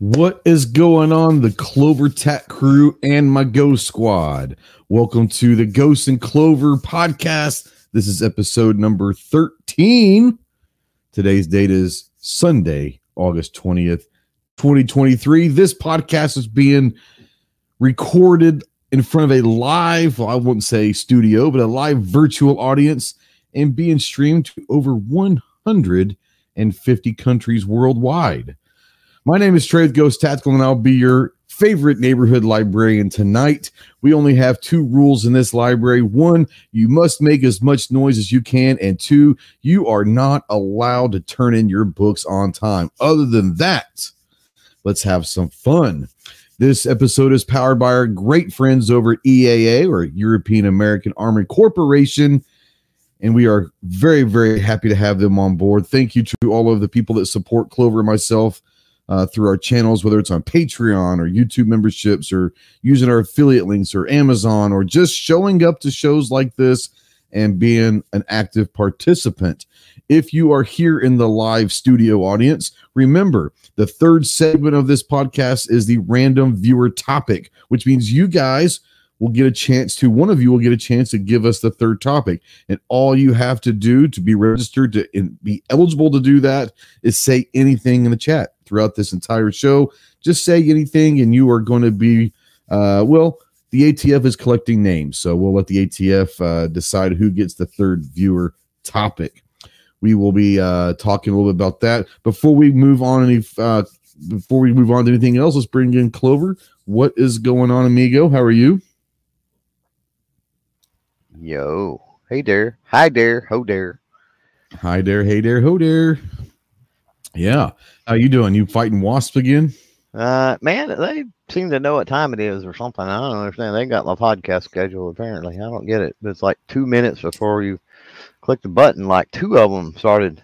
What is going on, the CloverTac crew and my Ghost Squad? Welcome to the Ghost and Clover podcast. This is episode number 13. Today's date is Sunday, August 20th, 2023. This podcast is being recorded in front of a live, well, I wouldn't say studio, but a live virtual audience and being streamed to over 150 countries worldwide. My name is Trade Ghost Tactical, and I'll be your favorite neighborhood librarian tonight. We only have two rules in this library. One, you must make as much noise as you can, and two, you are not allowed to turn in your books on time. Other than that, let's have some fun. This episode is powered by our great friends over at EAA or European American Armory Corporation. And we are very, very happy to have them on board. Thank you to all of the people that support Clover and myself uh, through our channels, whether it's on Patreon or YouTube memberships or using our affiliate links or Amazon or just showing up to shows like this and being an active participant. If you are here in the live studio audience, remember the third segment of this podcast is the random viewer topic, which means you guys will get a chance to one of you will get a chance to give us the third topic and all you have to do to be registered to be eligible to do that is say anything in the chat throughout this entire show just say anything and you are going to be uh, well the atf is collecting names so we'll let the atf uh, decide who gets the third viewer topic we will be uh, talking a little bit about that before we move on any uh, before we move on to anything else let's bring in clover what is going on amigo how are you Yo. Hey there. Hi there. Ho there. Hi there. Hey there. Ho there. Yeah. How you doing? You fighting wasps again? Uh man, they seem to know what time it is or something. I don't understand. They got my podcast schedule apparently. I don't get it. But it's like two minutes before you click the button, like two of them started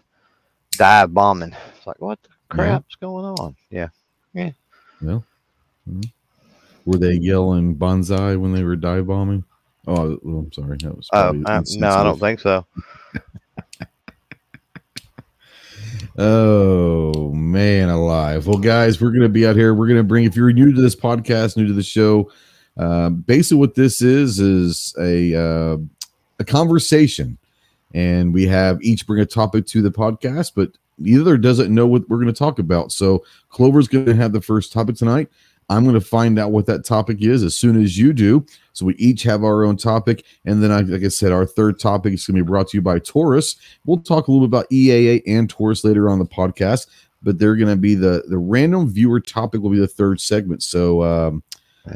dive bombing. It's like what the crap's yeah. going on? Yeah. Yeah. Well, hmm. were they yelling bonsai when they were dive bombing? Oh, I'm sorry. That was. Oh, uh, no, I don't think so. oh man, alive! Well, guys, we're gonna be out here. We're gonna bring. If you're new to this podcast, new to the show, uh, basically what this is is a uh, a conversation, and we have each bring a topic to the podcast, but either doesn't know what we're going to talk about. So Clover's going to have the first topic tonight. I'm going to find out what that topic is as soon as you do. So we each have our own topic. And then, I, like I said, our third topic is going to be brought to you by Taurus. We'll talk a little bit about EAA and Taurus later on the podcast, but they're going to be the, the random viewer topic will be the third segment. So, um,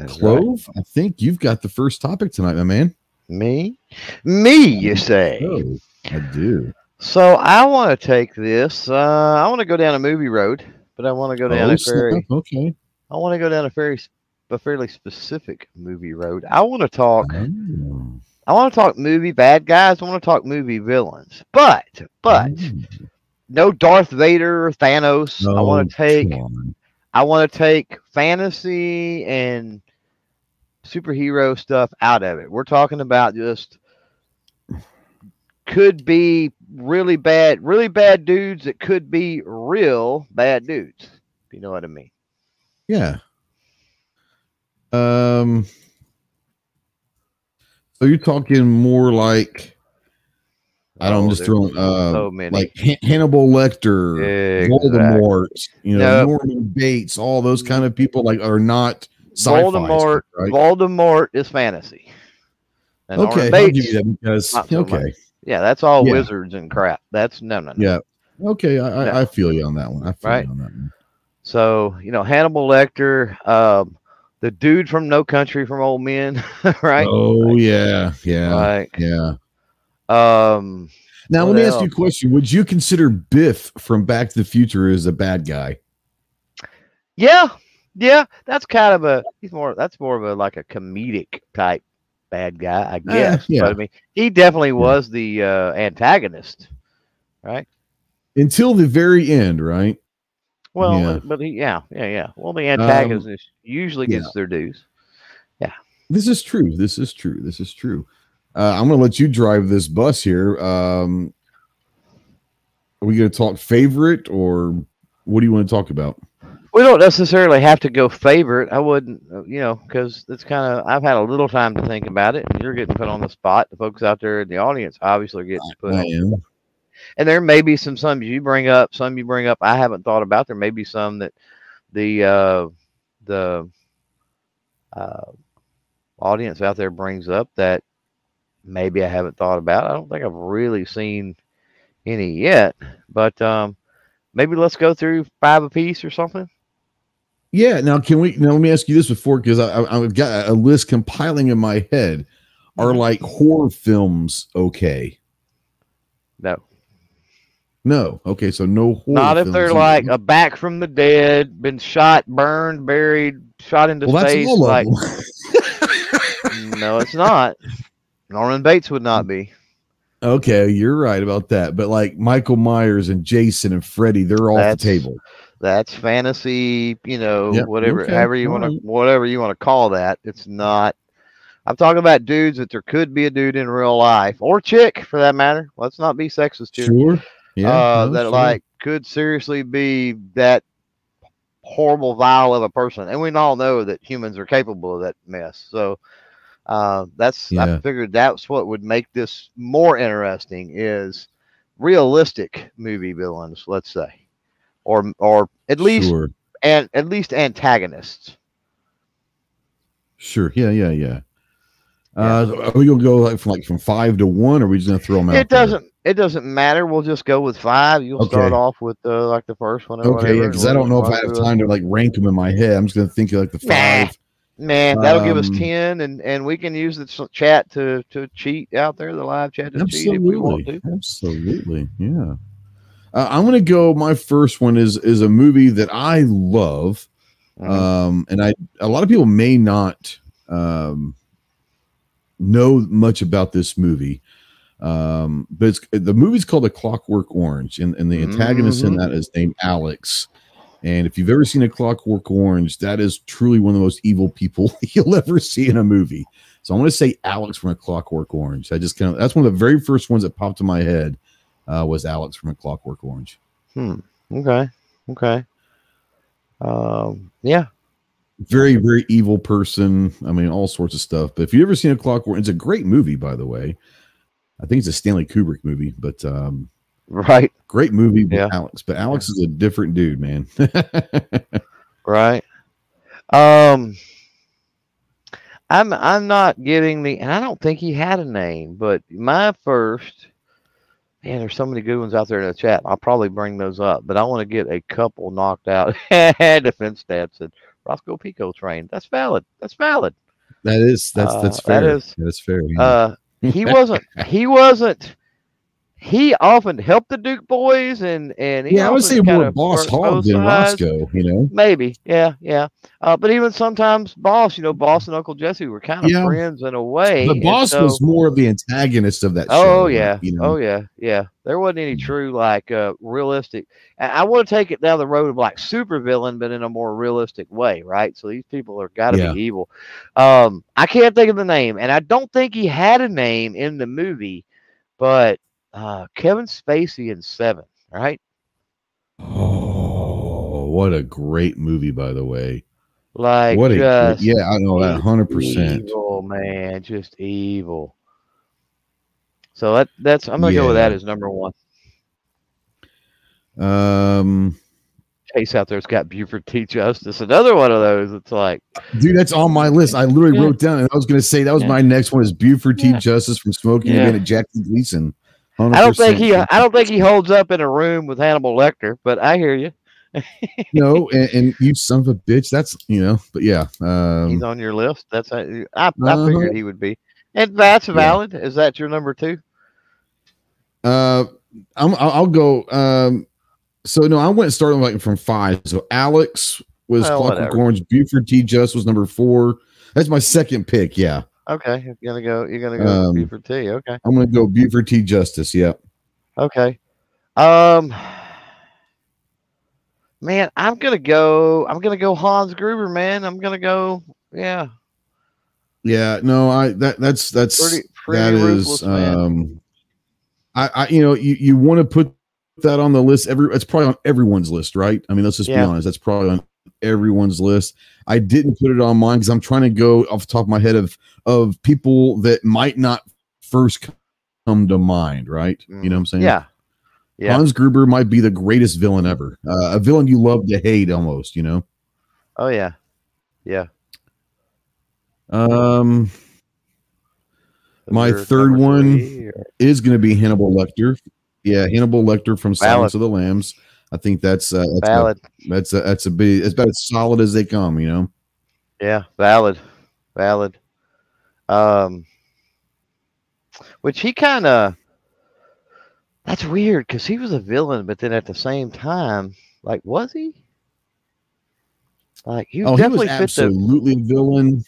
Clove, right. I think you've got the first topic tonight, my man. Me? Me, you say? Oh, I do. So I want to take this. Uh, I want to go down a movie road, but I want to go down oh, a very okay. I want to go down a very a fairly specific movie road. I want to talk. I want to talk movie bad guys. I want to talk movie villains. But but no Darth Vader, Thanos. No, I want to take. I want to take fantasy and superhero stuff out of it. We're talking about just could be really bad, really bad dudes that could be real bad dudes. If you know what I mean. Yeah. Um. So you're talking more like I don't oh, just throwing uh so like Hannibal Lecter, exactly. Voldemort, you know. Norman Bates, all those kind of people like are not Voldemort. Right? Voldemort is fantasy. And okay, Bates, I'll give you that because so okay, much. yeah, that's all yeah. wizards and crap. That's no, no, no. Yeah, okay, I, no. I feel you on that one. I feel right? you on that one. So, you know, Hannibal Lecter, um, the dude from No Country from Old Men, right? Oh like, yeah, yeah, like, yeah. Um, now let me else? ask you a question: Would you consider Biff from Back to the Future as a bad guy? Yeah, yeah, that's kind of a he's more that's more of a like a comedic type bad guy, I eh, guess. Uh, yeah. But I mean, he definitely was the uh, antagonist, right? Until the very end, right? Well, yeah. but he, yeah, yeah, yeah. Well, the antagonist um, usually gets yeah. their dues. Yeah. This is true. This is true. This is true. Uh, I'm going to let you drive this bus here. Um, are we going to talk favorite or what do you want to talk about? We don't necessarily have to go favorite. I wouldn't, uh, you know, because it's kind of. I've had a little time to think about it, you're getting put on the spot. The folks out there in the audience obviously are getting put. I on. am. And there may be some some you bring up, some you bring up. I haven't thought about. There may be some that the uh, the uh, audience out there brings up that maybe I haven't thought about. I don't think I've really seen any yet, but um, maybe let's go through five apiece or something. Yeah. Now, can we? Now, let me ask you this before, because I've got a list compiling in my head. Are like horror films okay? No. Okay. So no horror. not if they're like a back from the dead, been shot, burned, buried, shot into Well, space. Like, no, it's not. Norman Bates would not be. okay, you're right about that. But like Michael Myers and Jason and Freddy, they're off That's- the table. That's fantasy, you know, Yep, whatever, okay, however you want to, whatever you want to call that. It's not. I'm talking about dudes that there could be a dude in real life or chick for that matter. Let's not be sexist here. Sure. Yeah. uh, that sure. like could seriously be that horrible vile of a person, and we all know that humans are capable of that mess. So uh, that's I figured that's what would make this more interesting is realistic movie villains, let's say, or or at least Sure. and at least antagonists. Sure. Yeah. Yeah. Yeah. Uh, are we gonna go like from like from five to one, or are we just gonna throw them out? It doesn't. It doesn't matter. We'll just go with five. You'll start off with uh, like the first one. Okay, whatever, yeah, because I don't know if I have time to like rank them in my head. I'm just gonna think of like the Nah. five. Man, that'll give us Um, ten, and and we can use the chat to to cheat out there, the live chat to cheat if we want to. Absolutely, absolutely, yeah. Uh, I'm gonna go. My first one is is a movie that I love, Mhm. um, and I a lot of people may not um, know much about this movie, um, but it's the movie's called A Clockwork Orange, and, and the antagonist in Mhm. that is named Alex. And if you've ever seen A Clockwork Orange, that is truly one of the most evil people you'll ever see in a movie. So I'm going to say Alex from A Clockwork Orange. I just kind of that's one of the very first ones that popped in my head uh, was Alex from A Clockwork Orange. Hmm. Okay. Okay. Um. Yeah. Very very evil person. I mean, all sorts of stuff. But if you've ever seen A Clockwork, it's a great movie, by the way. I think it's a Stanley Kubrick movie, but um, Right. great movie with Yeah. Alex. But Alex is a different dude, man. Right. Um. I'm I'm not getting the, and I don't think he had a name, but my first. Man, there's so many good ones out there in the chat. I'll probably bring those up, but I want to get a couple knocked out. Defense stats said Roscoe P. Coltrane. That's valid. That's valid. that is that's that's Uh, fair. is- that's fair. yeah. Uh, he wasn't. He wasn't. He often helped the Duke boys, and and he yeah, I would say more Boss worked Hogg both than sides. Roscoe. You know. Maybe, yeah, yeah. Uh, but even sometimes Boss, you know, Boss and Uncle Jesse were kind of Yeah. friends in a way. The boss so- was more of the antagonist of that show. Oh like, yeah, you know? oh yeah, yeah. There wasn't any true like uh, realistic. I, I want to take it down the road of like supervillain, but in a more realistic way, right? So these people are got to Yeah. be evil. Um, I can't think of the name, and I don't think he had a name in the movie, but uh, Kevin Spacey in Seven, right? Oh, what a great movie, by the way. Like what a yeah, I know that hundred percent. evil, man, just evil. So that that's I'm gonna go with that as number one. Um, Chase out there's got Buford T. Justice, another one of those. It's like dude, that's on my list. I literally Yeah. wrote down, and I was going to say that was Yeah. my next one is Buford T. Yeah. Justice from Smoking Yeah. Again at Jackie Gleason. I don't think he I don't think he holds up in a room with Hannibal Lecter, but I hear you. no, and, and you son of a bitch. That's you know, but yeah, He's um, on your list. That's how, I I Uh-huh. figured he would be. And that's Yeah. valid. Is that your number two? uh, I'm, I'll, I'll go. Um, so no, I went starting like from five. So Alex was Well, Clockwork. Orange. Buford T. Just was number four. That's my second pick. Yeah, Okay, you're gonna go. You're gonna go Um, Buford T. Okay, I'm gonna go Buford T. Justice. Yep. okay. Um, man, I'm gonna go. I'm gonna go Hans Gruber. Man, I'm gonna go. Yeah, Yeah, no, I that that's that's pretty pretty that is man. um I I you know you you want to put that on the list every it's probably on everyone's list, right? I mean, let's just Yeah. be honest, that's probably on everyone's list. I didn't put it on mine because I'm trying to go off the top of my head of of people that might not first come to mind, right? You know what I'm saying? Yeah. Yeah. Hans Gruber might be the greatest villain ever. Uh, a villain you love to hate almost, you know. Oh yeah. Yeah. Um My third one or- is going to be Hannibal Lecter. Yeah, Hannibal Lecter from Silence of the Lambs. I think that's uh, that's a, Valid. that's a, that's a big. It's about as solid as they come, you know. Yeah, valid, valid. Um, which he kind of that's weird because he was a villain, but then at the same time, like, was he? Like, he Oh, he was definitely fit the. absolutely a villain,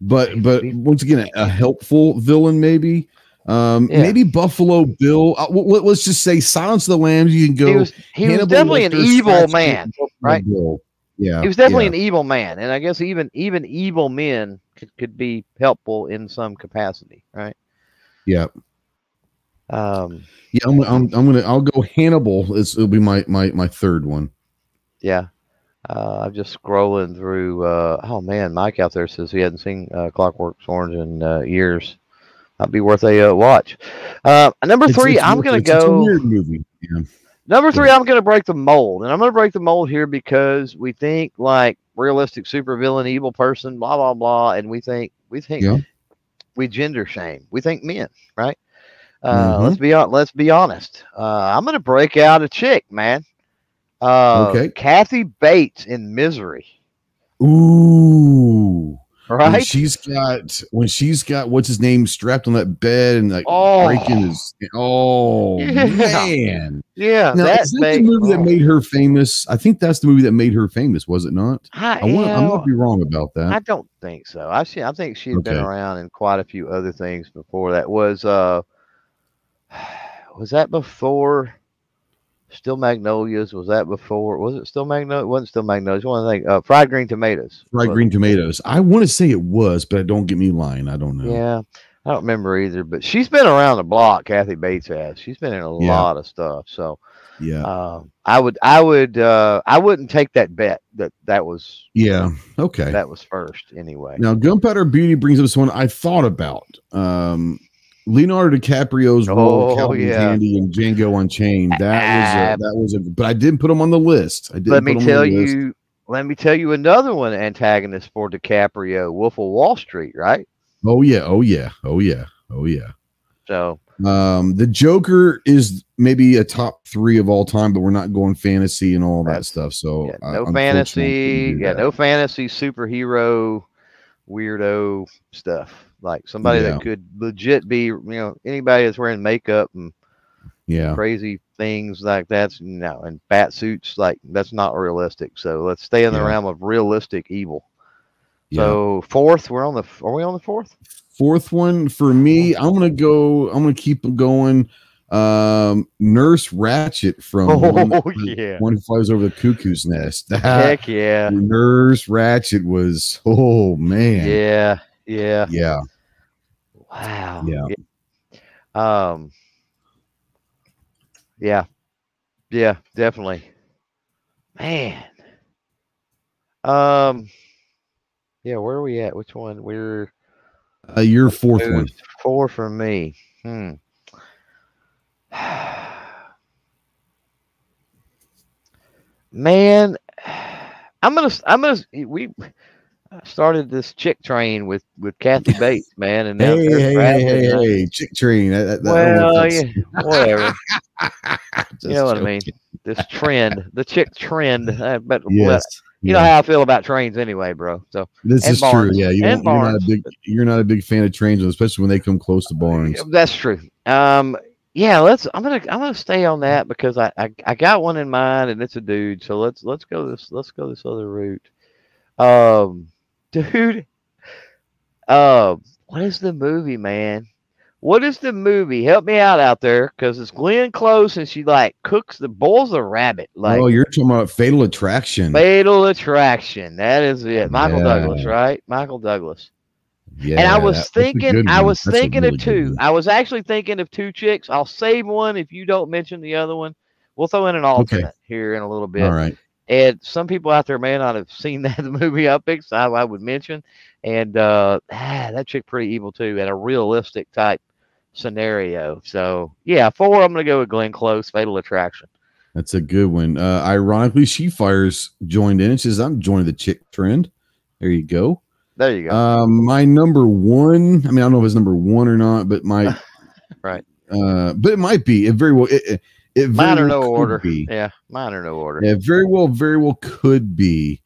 but but once again, a, a helpful villain maybe. Um, Yeah. maybe Buffalo Bill. Uh, w- let's just say Silence of the Lambs. You can go. He was he was definitely an evil Scratch man, right? Bill. Yeah, He was definitely yeah. an evil man, and I guess even even evil men could, could be helpful in some capacity, right? yeah. Um, Yeah, I'm, I'm, I'm gonna. I'll go Hannibal. It's, it'll be my my my third one. Yeah. Uh, I'm just scrolling through. Uh, oh man, Mike out there says he hadn't seen uh, Clockwork Orange in uh, years. That'd be worth a uh, watch. Uh, number three, it's I'm gonna it. It's- it's a go. weird movie. Yeah. Number three, I'm gonna break the mold, and I'm gonna break the mold here because we think like realistic supervillain, evil person, blah blah blah, and we think we think Yeah. we gender shame. We think men, right? Uh, Mhm. Let's be let's be honest. Uh, I'm gonna break out a chick, man. Uh, Okay. Kathy Bates in Misery, Ooh. When right? she's got when she's got what's his name strapped on that bed and like Oh. breaking his oh Yeah. man. yeah, Now, that is that the movie that oh, made her famous? I think that's the movie that made her famous, was it not? I, I want I might be wrong about that. I don't think so. I see. I think she'd been around in quite a few other things before that. Was uh, was that before? Steel Magnolias? Was that before? Was it Steel Magnolias? Wasn't Steel Magnolias? One thing. Uh, fried green tomatoes. Fried was- green tomatoes. I want to say it was, but don't get me lying. I don't know. Yeah, I don't remember either. But she's been around the block. Kathy Bates has. She's been in a Yeah. lot of stuff. So Yeah. uh, I would, I would, uh, I wouldn't take that bet that that was Yeah. Okay. that was first anyway. Now, Gunpowder Beauty brings up someone I thought about. Um, Leonardo DiCaprio's role, Oh, Calvin yeah. Candie and Django Unchained. That was a, that was a, but I didn't put him on the list. I didn't let me put him on tell you let me tell you another one antagonist for DiCaprio, Wolf of Wall Street, right? Oh yeah, oh yeah, oh yeah, oh yeah. So Um, the Joker is maybe a top three of all time, but we're not going fantasy and all that stuff. So yeah, uh, no we fantasy, yeah, that. no fantasy superhero weirdo stuff. Like somebody Yeah. that could legit be, you know, anybody that's wearing makeup and yeah, crazy things like that's no, and bat suits like that's not realistic. So let's stay in the Yeah. realm of realistic evil. yeah. So fourth, we're on the are we on the fourth? Fourth one for me, I'm gonna go. I'm gonna keep going. Um, Nurse Ratched from one, Oh yeah. one Who flies over the cuckoo's nest. Heck yeah. Nurse Ratched was oh man, Yeah. Yeah. yeah, Wow. Yeah. Um. Yeah. Yeah. Definitely. Man. Um. Yeah. Where are we at? Which one? We're Uh, your fourth one. four for me. Hmm. Man, I'm gonna. I'm gonna. We started this chick train with with Kathy Bates, man, and now Hey, hey, hey, hey, hey, chick train. That, that, that- I don't know well, yeah, whatever. You know what I mean? This trend, the chick trend. Uh, but well, Yes. you know how I feel about trains anyway, bro. So This is barns. true. Yeah, you, you're not a big you're not a big fan of trains, especially when they come close to barns. that's true. Um, yeah, let's. I'm gonna. I'm gonna stay on that because I, I I got one in mind and it's a dude. So let's let's go this let's go this other route. Um, dude. Uh, what is the movie, man? What is the movie? Help me out out there, because it's Glenn Close and she like cooks the boils a rabbit. Like oh, you're talking about Fatal Attraction. Fatal Attraction. That is it. Michael Yeah. Douglas, right? Michael Douglas. yeah, and I was that- that's a thinking, I was That's thinking really of two. I was actually thinking of two chicks. I'll save one if you don't mention the other one. We'll throw in an alternate here in a little bit. All right. And some people out there may not have seen that movie I picked. So I, I would mention, and uh, ah, that chick pretty evil too, and a realistic type scenario. So yeah, four. I'm gonna go with Glenn Close, Fatal Attraction. That's a good one. Uh, ironically, she fires joined in and says, "I'm joining the chick trend." There you go. There you go. Um, my number one. I mean, I don't know if it's number one or not, but my right. Uh, but it might be. It very well. It, it, it mine or well no order. Be. Yeah, mine or no order. Yeah, very well, very well could be.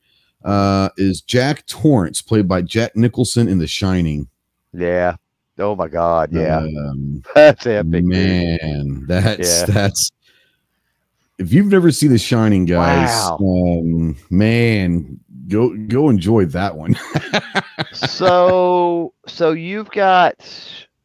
Uh, is Jack Torrance played by Jack Nicholson in The Shining? Yeah. Oh my God. Yeah. Um, that's epic. Man, that's yeah. that's. If you've never seen The Shining, guys, wow. um, man, go go enjoy that one. so so you've got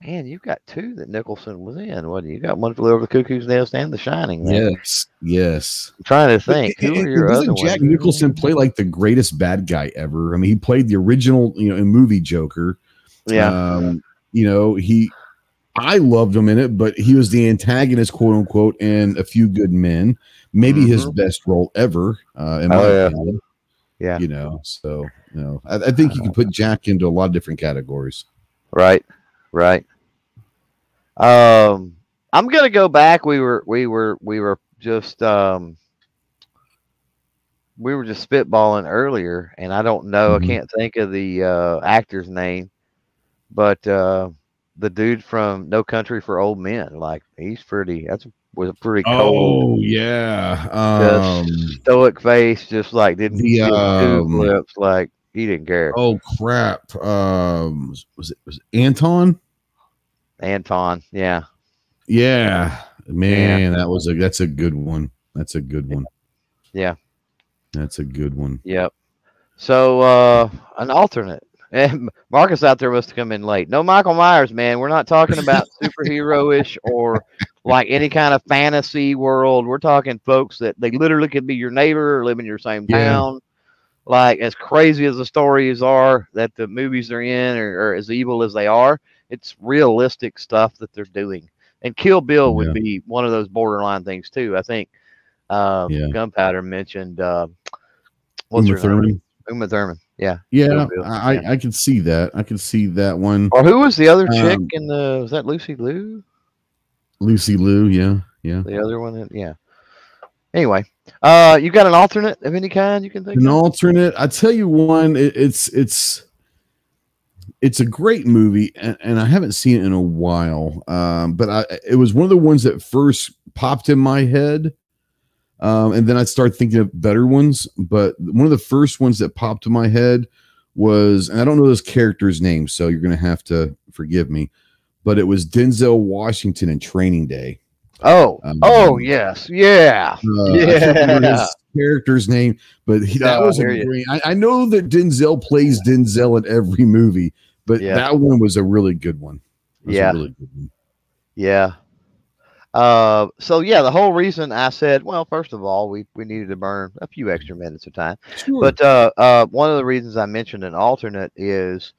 man, you've got two that Nicholson was in. What you got? One flew over the cuckoo's nest and The Shining. Man. Yes, yes. I'm trying to think. But, Who are your other Jack ones? Nicholson play like the greatest bad guy ever? I mean, he played the original, you know, in movie Joker. Yeah. Um, you know, he I loved him in it, but he was the antagonist, quote unquote, in A Few Good Men. Maybe mm-hmm. his best role ever, uh, in my oh, yeah. opinion. Yeah. You know, so you know, I, I think you can put Jack into a lot of different categories. Right. Right. Um, I'm gonna go back. We were we were we were just um we were just spitballing earlier, and I don't know. Mhm. I can't think of the uh, actor's name, but uh, the dude from No Country for Old Men, like he's pretty. That's was a pretty cold, Oh yeah. Um, stoic face, just like didn't the, um, flips, like he didn't care. oh crap. Um, was it was it Anton? Anton, yeah, Yeah, man, that was a that's a good one. That's a good one. yeah. That's a good one. Yep. So uh an alternate. And Marcus out there must have come in late. No Michael Myers, man. We're not talking about superhero-ish or like any kind of fantasy world. We're talking folks that they literally could be your neighbor or live in your same Yeah. town. Like as crazy as the stories are that the movies they're in or, or as evil as they are, it's realistic stuff that they're doing. And Kill Bill would Yeah. be one of those borderline things too. I think uh, Yeah. Gunpowder mentioned uh, what's Uma her name? Uma Thurman. Yeah. Yeah, I, yeah. I I can see that. I can see that one. Or who was the other chick Um, in the? Was that Lucy Liu? Lucy Liu. Yeah, yeah. The other one? that- Yeah. Anyway, uh, you got an alternate of any kind you can think of? An of? alternate. I tell you one. It, it's it's it's a great movie, and, and I haven't seen it in a while. Um, but I it was one of the ones that first popped in my head. Um, and then I started thinking of better ones. But one of the first ones that popped in my head was, and I don't know this character's name, so you're gonna have to forgive me. But it was Denzel Washington in Training Day. Oh, Um, oh yes, yeah. Uh, I can't remember Yeah. his character's name, but he, that No, I was a great. I, I know that Denzel plays Denzel in every movie, but Yeah. that one was a really good one. Yeah. really good one. Yeah. Uh, so yeah, the whole reason I said, well, first of all, we we needed to burn a few extra minutes of time. Sure. But uh, uh, one of the reasons I mentioned an alternate is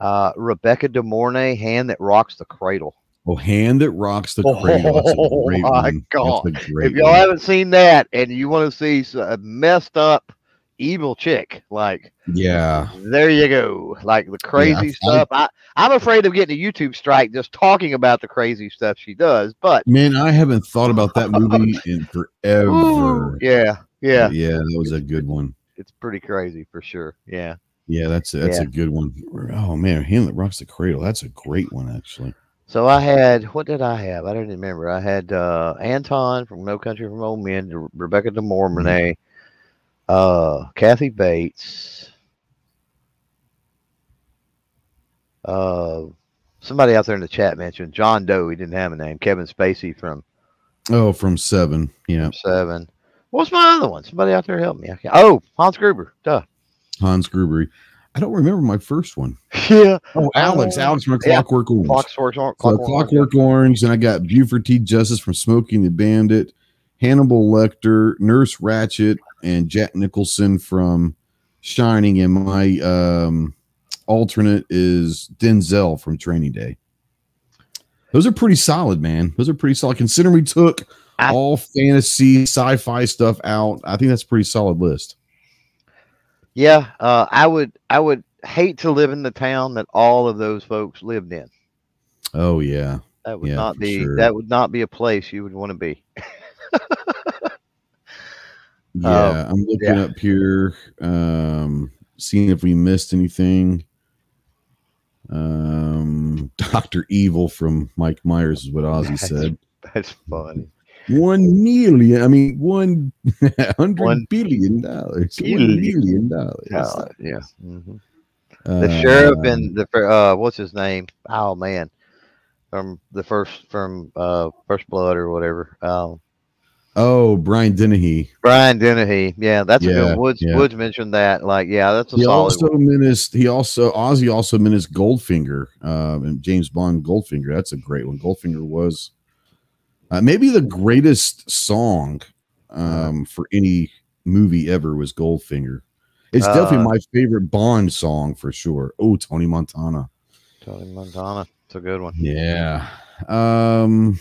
uh, Rebecca De Mornay, "Hand That Rocks the Cradle." Oh, hand that rocks the Oh, cradle. Great my one. God. If y'all one. haven't seen that and you want to see a messed up evil chick, like yeah, there you go, like the crazy I- stuff. I, I'm afraid of getting a YouTube strike just talking about the crazy stuff she does, but man, I haven't thought about that movie in forever. Ooh, yeah, yeah, yeah, that was a good one. it's pretty crazy for sure. Yeah. Yeah, that's a, that's Yeah. a good one. Oh man, hand that rocks the cradle. That's a great one, actually. So I had what did I have? I don't remember. I had uh, Anton from No Country from Old Men, Rebecca De Mornay, uh, Kathy Bates, uh, somebody out there in the chat mentioned John Doe. He didn't have a name. Kevin Spacey from Oh, from Seven. Yeah, Seven. What's my other one? Somebody out there help me. Oh, Hans Gruber. Duh. Hans Gruber. I don't remember my first one. Yeah. Oh, Alex, Oh, Alex from yeah. Clockwork Orange. Clockwork. So Clockwork. Clockwork Orange, and I got Buford T. Justice from Smokey and the Bandit, Hannibal Lecter, Nurse Ratched, and Jack Nicholson from Shining. And my um, alternate is Denzel from Training Day. Those are pretty solid, man. Those are pretty solid. Considering we took I- all fantasy, sci-fi stuff out. I think that's a pretty solid list. Yeah, uh, I would I would hate to live in the town that all of those folks lived in. Oh yeah, That would Yeah, not be sure. that would not be a place you would want to be. yeah. I'm looking yeah. up here, um, seeing if we missed anything. Um, Doctor Evil from Mike Myers is what Ozzy said. That's funny. One million. I mean, one hundred One billion dollars. One billion. million dollars. Yeah. mhm. Uh, The sheriff and the uh, what's his name? Oh man, from the first from uh First Blood or whatever. Um, oh, Brian Dennehy. Brian Dennehy. Yeah, that's a good. Woods yeah. Woods mentioned that. Like, yeah, that's a He solid. also one. menaced. He also Ozzy also menaced Goldfinger. Um, and James Bond Goldfinger. That's a great one. Goldfinger was uh, maybe the greatest song um, for any movie ever was Goldfinger. It's Uh, definitely my favorite Bond song for sure. Oh, Tony Montana. Tony Montana. It's a good one. Yeah. Um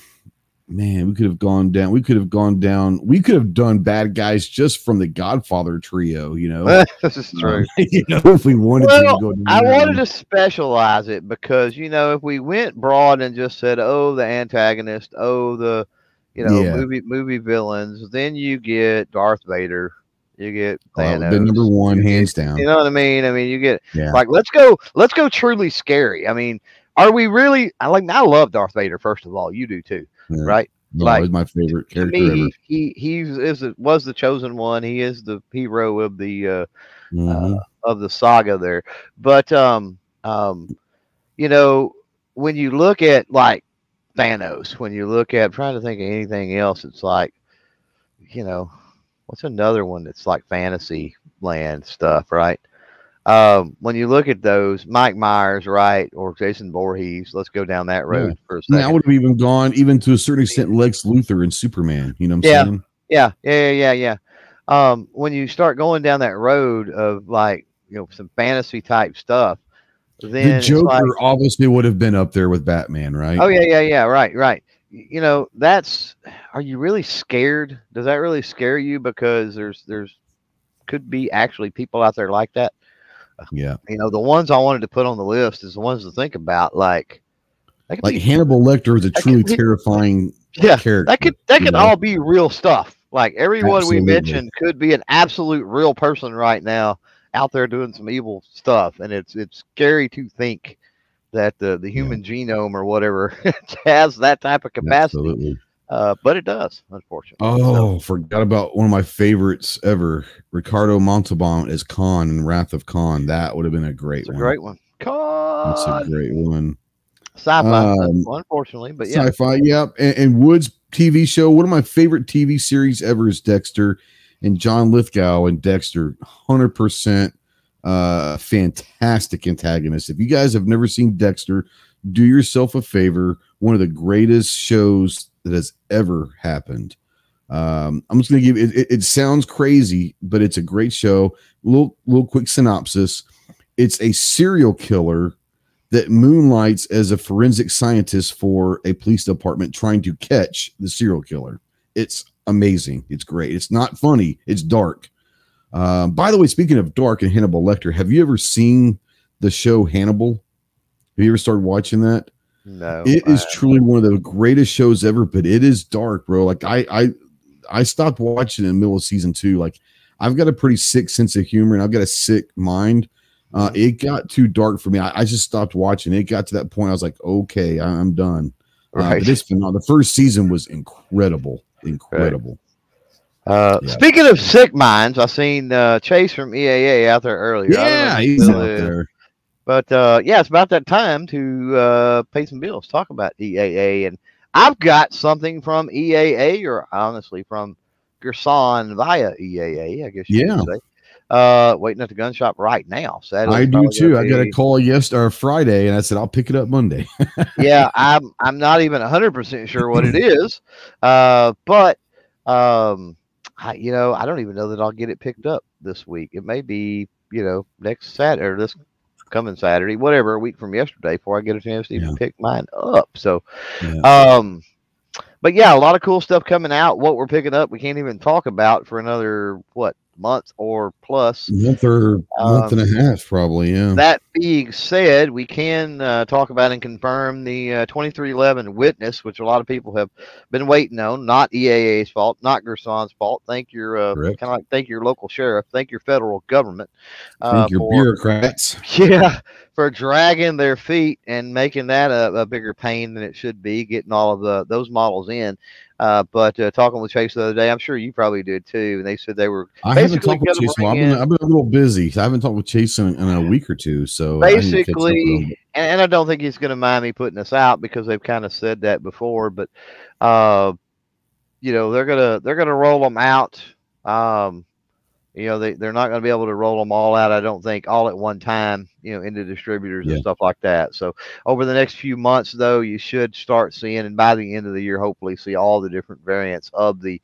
man, we could have gone down. We could have gone down. We could have done bad guys just from the Godfather trio, you know. this is true. Um, you know, if we wanted Well, to go I wanted to specialize it because you know if we went broad and just said, "Oh, the antagonist," "Oh, the you know Yeah. movie movie villains," then you get Darth Vader, you get Uh, the number one, hands down. You know what I mean? I mean, you get Yeah. like let's go, let's go truly scary. I mean, are we really? I like. I love Darth Vader. First of all, you do too, Yeah. right? No, like, he's my favorite character me, ever. he he is was the chosen one. He is the hero of the uh, Mhm. of the saga there. But um um you know, when you look at like Thanos, when you look at I'm trying to think of anything else, it's like, you know, what's another one that's like fantasy land stuff, right? Um, when you look at those, Mike Myers, right, or Jason Voorhees, let's go down that road for a Now, I would have even gone even to a certain extent Lex Luthor and Superman. You know what I'm Yeah. saying? Yeah, yeah, yeah, yeah, yeah. Um, when you start going down that road of like, you know, some fantasy type stuff, then The Joker like, obviously would have been up there with Batman, right? oh yeah, yeah, yeah, right, right. You know, that's. Are you really scared? Does that really scare you? Because there's there's could be actually people out there like that. Yeah. You know, the ones I wanted to put on the list is the ones to think about. Like, Like be, Hannibal Lecter is a truly be- terrifying yeah, character. that could that could know? all be real stuff. Like everyone we mentioned could be an absolute real person right now out there doing some evil stuff, and it's it's scary to think that the the Yeah. human genome or whatever has that type of capacity. Absolutely. Uh, but it does, unfortunately. Oh, forgot about one of my favorites ever, Ricardo Montalban as Khan in Wrath of Khan. That would have been a great it's a one. great one. Khan. That's a great one. sci-fi, Um, unfortunately, but yeah, Sci-fi, yep. And, and Woods TV show. One of my favorite TV series ever is Dexter, and John Lithgow and Dexter, hundred percent, uh, fantastic antagonist. If you guys have never seen Dexter, do yourself a favor. One of the greatest shows that has ever happened. Um, I'm just gonna give it, it. It sounds crazy, but it's a great show. Little little quick synopsis. It's a serial killer that moonlights as a forensic scientist for a police department trying to catch the serial killer. It's amazing. It's great. It's not funny. It's dark. Um, by the way, speaking of dark and Hannibal Lecter, have you ever seen the show Hannibal? Have you ever started watching that? No, It is I- truly one of the greatest shows ever, but it is dark, bro. Like I, I, I stopped watching in the middle of season two. Like I've got a pretty sick sense of humor and I've got a sick mind. Uh, it got too dark for me. I, I just stopped watching. It got to that point. I was like, okay, I, I'm done. Uh, right. it's phenomenal. The first season was incredible, incredible. Uh, Yeah. Speaking of sick minds, I seen uh, Chase from EAA out there earlier. Yeah, he's out is. there. But uh, yeah, it's about that time to uh, pay some bills. Talk about EAA, and I've got something from EAA, or honestly from Girsan via EAA. I guess you Yeah. Uh, waiting at the gun shop right now. Saturday. I do too. I got a call yesterday or Friday, and I said I'll pick it up Monday. yeah, I'm I'm not even hundred percent sure what it is, uh, but um, I, you know, I don't even know that I'll get it picked up this week. It may be, you know, next Saturday or this coming Saturday, whatever, a week from yesterday, before I get a chance to even Yeah. pick mine up. So, Yeah. um, but yeah, a lot of cool stuff coming out. What we're picking up, we can't even talk about for another what month or plus. Month or month um, and a half, probably. Yeah. That being said, we can uh, talk about and confirm the uh, 2311 witness, which a lot of people have been waiting on. Not EAA's fault, not Girsan's fault. Thank your uh, kind of like thank your local sheriff, thank your federal government, uh, thank your for, bureaucrats. Yeah, for dragging their feet and making that a, a bigger pain than it should be. Getting all of the those models in. Uh, but uh, talking with Chase the other day, I'm sure you probably did too. And they said they were. I haven't talked with Chase. Well, I've, been, I've been a little busy. I haven't talked with Chase in, in a week or two. So basically, I and I don't think he's going to mind me putting this out because they've kind of said that before. But uh, you know, they're gonna they're gonna roll them out. Um, you know they, they're not going to be able to roll them all out i don't think all at one time you know into distributors yeah. and stuff like that so over the next few months though you should start seeing and by the end of the year hopefully see all the different variants of the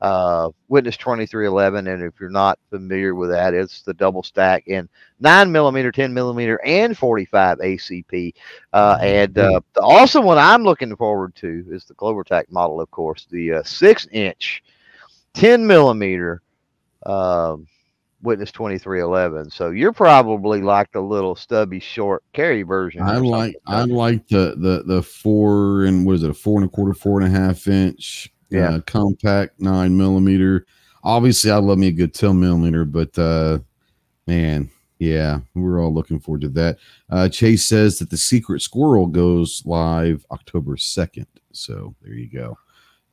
uh, witness 2311 and if you're not familiar with that it's the double stack in 9 millimeter 10 millimeter and 45 acp uh, mm-hmm. and uh, the awesome one i'm looking forward to is the clovertac model of course the uh, 6 inch 10 millimeter um, Witness 2311. So you're probably like the little stubby short carry version. I like I like the the the four and what is it a four and a quarter, four and a half inch, uh, yeah, uh, compact nine millimeter. Obviously, I love me a good 10 millimeter, but uh, man, yeah, we're all looking forward to that. Uh, Chase says that the Secret Squirrel goes live October 2nd. So there you go.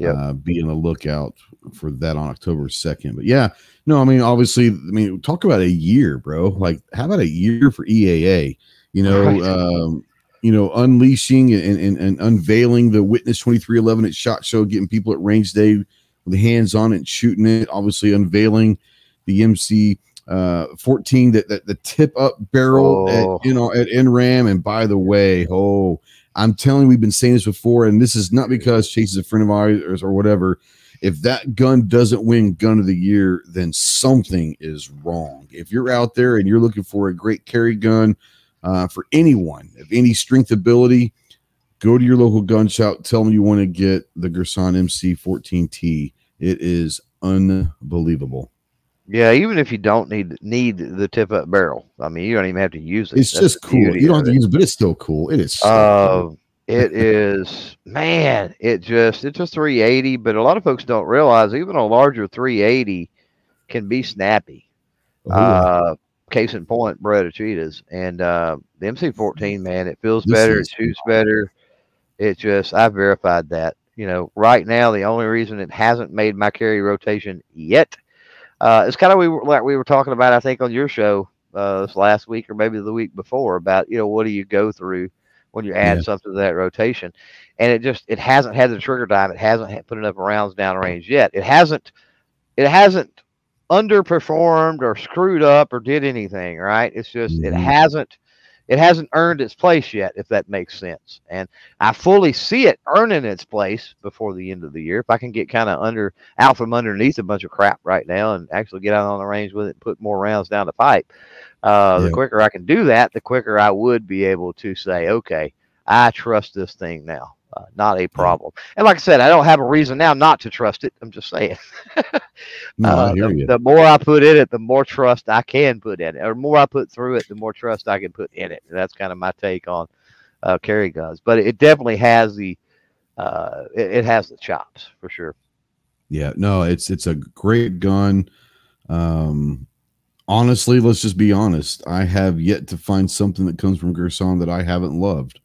Yeah, uh, be on the lookout for that on October 2nd. But yeah, no, I mean, obviously, I mean, talk about a year, bro. Like, how about a year for EAA? You know, right. um, you know, unleashing and, and, and unveiling the Witness 2311 at SHOT Show, getting people at range day with the hands on it, shooting it, obviously unveiling the MC uh 14 that, that the tip up barrel oh. at, you know at NRAM and by the way oh I'm telling you we've been saying this before and this is not because Chase is a friend of ours or whatever if that gun doesn't win gun of the year, then something is wrong. If you're out there and you're looking for a great carry gun uh, for anyone of any strength ability, go to your local gun shop. Tell them you want to get the Girsan MC14T. It is unbelievable. Yeah, even if you don't need need the tip up barrel, I mean, you don't even have to use it. It's That's just cool. You don't have to use it, but it's still cool. It is. uh, cool. It is man, it just it's a 380, but a lot of folks don't realize even a larger 380 can be snappy. Oh, uh, case in point, Beretta Cheetahs and uh, the MC14, man, it feels better, it shoots better. It just I verified that. You know, right now the only reason it hasn't made my carry rotation yet uh, it's kind of we were, like we were talking about, I think, on your show uh, this last week or maybe the week before about you know what do you go through when you add yeah. something to that rotation. And it just it hasn't had the trigger time. It hasn't put enough rounds down range yet. It hasn't it hasn't underperformed or screwed up or did anything, right? It's just mm-hmm. it hasn't it hasn't earned its place yet, if that makes sense. And I fully see it earning its place before the end of the year. If I can get kind of under out from underneath a bunch of crap right now and actually get out on the range with it and put more rounds down the pipe, uh, yeah. The quicker I can do that, the quicker I would be able to say, okay, I trust this thing now. Uh, not a problem. And like I said, I don't have a reason now not to trust it. I'm just saying. no, uh, the, the, more I put in it, the more trust I can put in it, or more I put through it, the more trust I can put in it. And that's kind of my take on uh, carry guns. But it definitely has the uh, it, it, has the chops for sure. Yeah, no, it's it's a great gun. Um, honestly, let's just be honest. I have yet to find something that comes from Girsan that I haven't loved.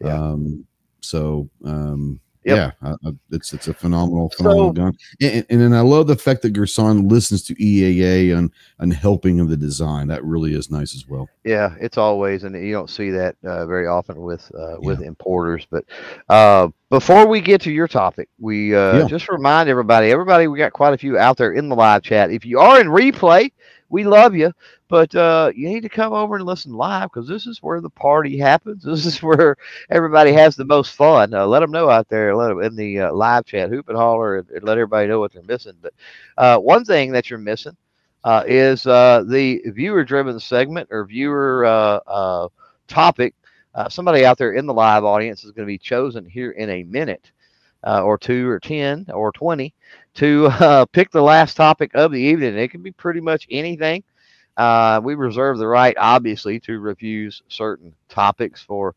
Yeah. Um, so um, Yep. Yeah, uh, it's it's a phenomenal, phenomenal so, gun, and, and and I love the fact that Girsan listens to EAA and and helping of the design. That really is nice as well. Yeah, it's always, and you don't see that uh, very often with uh, with yeah. importers. But uh, before we get to your topic, we uh, yeah. just remind everybody, everybody, we got quite a few out there in the live chat. If you are in replay, we love you, but uh, you need to come over and listen live because this is where the party happens. This is where everybody has the most fun. Uh, let them know out there, let them in the uh, live chat, hoop and holler, and, and, let everybody know what they're missing. But uh, one thing that you're missing uh, is uh, the viewer-driven segment or viewer topic. somebody out there in the live audience is going to be chosen here in a minute uh, or two or 10 or 20 to uh, pick the last topic of the evening. It can be pretty much anything. Uh, we reserve the right, obviously, to refuse certain topics for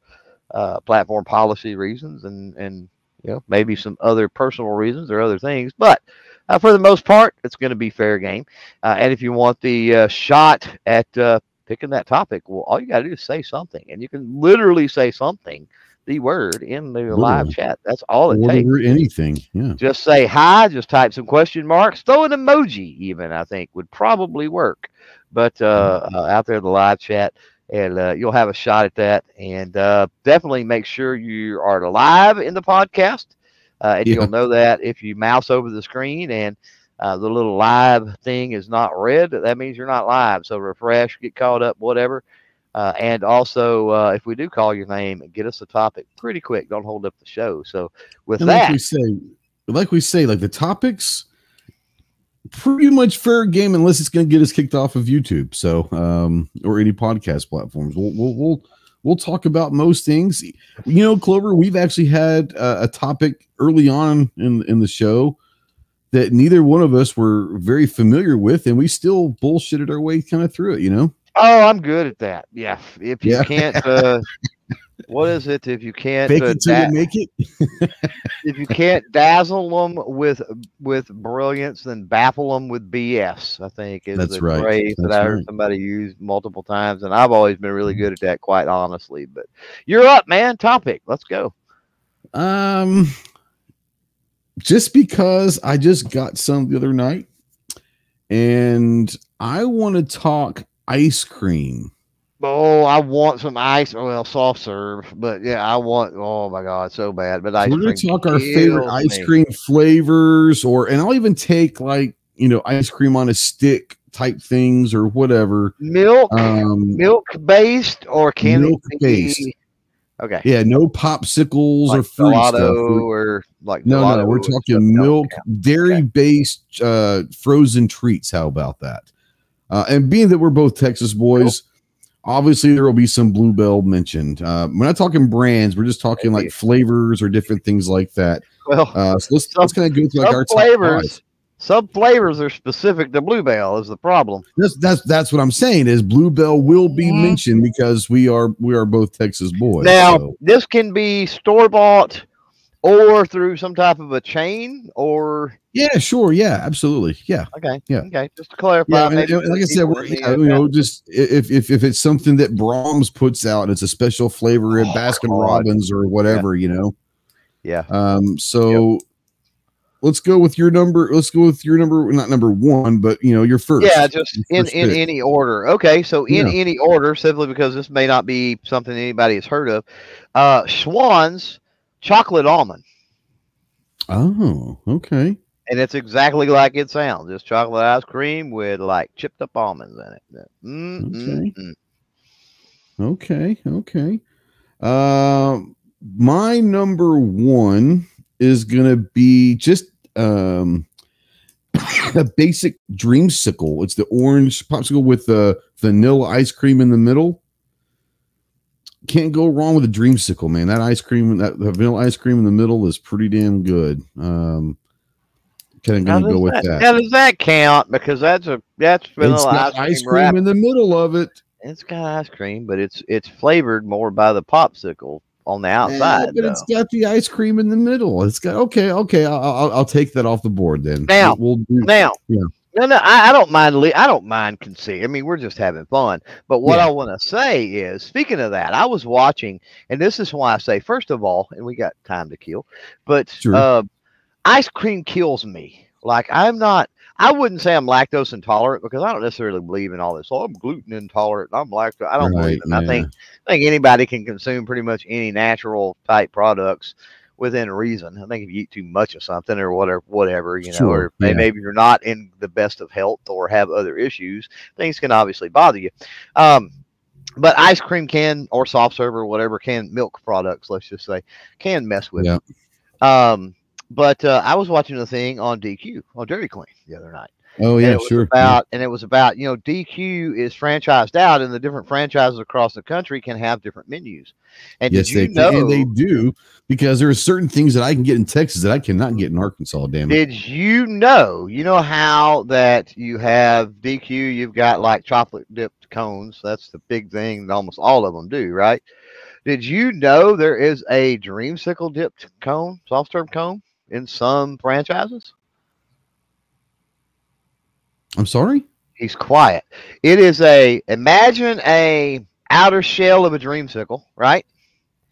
uh, platform policy reasons and, and you know maybe some other personal reasons or other things. But uh, for the most part, it's going to be fair game. Uh, and if you want the uh, shot at uh, picking that topic, well, all you got to do is say something, and you can literally say something, the word in the literally. live chat. That's all it takes. Anything, yeah. Just say hi. Just type some question marks. Throw an emoji, even I think would probably work. But uh, mm-hmm. uh, out there in the live chat, and uh, you'll have a shot at that. And uh, definitely make sure you are live in the podcast. Uh, and yeah. you'll know that if you mouse over the screen and uh, the little live thing is not red, that means you're not live. So refresh, get caught up, whatever. Uh, and also, uh, if we do call your name, get us a topic pretty quick. Don't hold up the show. So with and that, like we say, like we say, like the topics, pretty much fair game unless it's going to get us kicked off of YouTube. So um, or any podcast platforms. We'll, we'll, we'll we'll talk about most things. You know, Clover, we've actually had uh, a topic early on in in the show that neither one of us were very familiar with, and we still bullshitted our way kind of through it. You know. Oh, I'm good at that. Yeah. If you yeah. can't, uh, what is it? If you can't Fake it da- you make it. if you can't dazzle them with with brilliance, then baffle them with BS. I think is That's the right. phrase That's that I heard right. somebody use multiple times, and I've always been really good at that, quite honestly. But you're up, man. Topic. Let's go. Um, just because I just got some the other night, and I want to talk ice cream. Oh, I want some ice. Well, soft serve, but yeah, I want. Oh my god, so bad. But ice we're gonna talk our favorite ice cream flavors, or and I'll even take like you know ice cream on a stick type things or whatever. Milk, um, milk based, or can milk based. Okay. Yeah, no popsicles like or fruit stuff. or like no, no. We're talking milk, dairy based uh, frozen treats. How about that? Uh, and being that we're both Texas boys, obviously there will be some Bluebell mentioned. Uh, we're not talking brands; we're just talking like flavors or different things like that. Well, uh, so let's, some, let's kind of go through like our flavors. Some flavors are specific to Bluebell is the problem. That's that's that's what I'm saying is Bluebell will be mentioned because we are we are both Texas boys. Now so. this can be store bought or through some type of a chain or yeah sure yeah absolutely yeah okay yeah okay just to clarify yeah, and, like i said we're, yeah, you know just if, if if it's something that Braum's puts out and it's a special flavor at oh, baskin God. robbins or whatever yeah. you know yeah um so yep. let's go with your number let's go with your number not number one but you know your first yeah just in in pick. any order okay so in yeah. any order simply because this may not be something anybody has heard of uh schwan's chocolate almond. Oh, okay. And it's exactly like it sounds. Just chocolate ice cream with like chipped up almonds in it. Mm, okay. Okay. Okay. Uh, my number one is gonna be just um a basic dreamsicle. It's the orange popsicle with the vanilla ice cream in the middle can't go wrong with a dreamsicle, man. That ice cream, that vanilla ice cream in the middle is pretty damn good. Um, kind of gonna go with that, that. How does that count? Because that's a that's vanilla ice cream, ice cream in the middle of it. It's got ice cream, but it's it's flavored more by the popsicle on the outside. Yeah, but though. it's got the ice cream in the middle. It's got okay, okay. I'll, I'll, I'll take that off the board then. Now, we'll do, now, yeah. No, no, I, I don't mind. I don't mind conceit. I mean, we're just having fun. But what yeah. I want to say is, speaking of that, I was watching, and this is why I say, first of all, and we got time to kill, but sure. uh, ice cream kills me. Like I'm not. I wouldn't say I'm lactose intolerant because I don't necessarily believe in all this. Oh, I'm gluten intolerant. I'm lactose. I don't right, believe in. Yeah. I think I think anybody can consume pretty much any natural type products within reason. I think if you eat too much of something or whatever, whatever you know, sure, or yeah. maybe you're not in the best of health or have other issues, things can obviously bother you. Um, but ice cream can or soft serve or whatever can milk products, let's just say, can mess with yeah. Um, but uh, I was watching a thing on DQ on Dairy Queen the other night, Oh yeah, was sure. about and it was about you know DQ is franchised out, and the different franchises across the country can have different menus. And yes, did you they know? can, and they do because there are certain things that I can get in Texas that I cannot get in Arkansas. Damn it! Did you know? You know how that you have DQ? You've got like chocolate dipped cones. That's the big thing. that Almost all of them do, right? Did you know there is a dreamsicle dipped cone, soft serve cone, in some franchises? I'm sorry. He's quiet. It is a imagine a outer shell of a dreamsicle, right?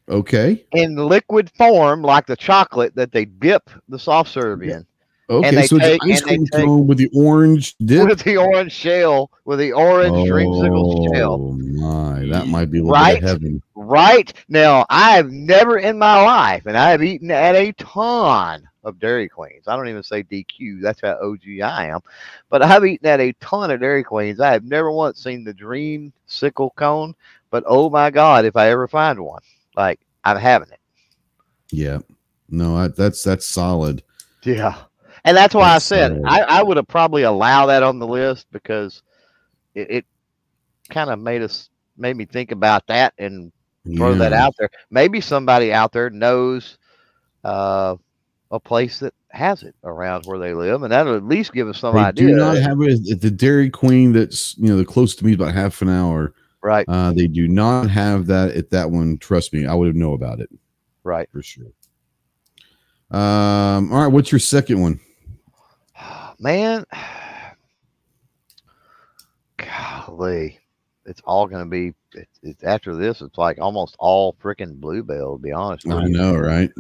Okay. In liquid form, like the chocolate that they dip the soft serve in, Okay. they so take- it's ice cream cone with the orange dip. with the orange shell, with the orange dreamsicle oh, shell. Oh my, that might be a little Right? bit heaven. Right now, I have never in my life, and I have eaten at a ton of Dairy Queens. I don't even say DQ. That's how OG I am. But I've eaten at a ton of Dairy Queens. I have never once seen the Dream Sickle Cone. But oh my God, if I ever find one, like I'm having it. Yeah. No, I, that's that's solid. Yeah. And that's why That's I said solid. I, I would have probably allowed that on the list because it, it kind of made us made me think about that and throw that out there. Maybe somebody out there knows uh, a place that has it around where they live, and that'll at least give us some They idea. do not have it at the Dairy Queen. That's you know the close to me is about half an hour. right, Uh, they do not have that at that one. Trust me, I would have know about it right. for sure. Um. All right. What's your second one? Man, golly, it's all going to be. It, it's after this. It's like almost all freaking bluebell. To be honest, with I you. know, right?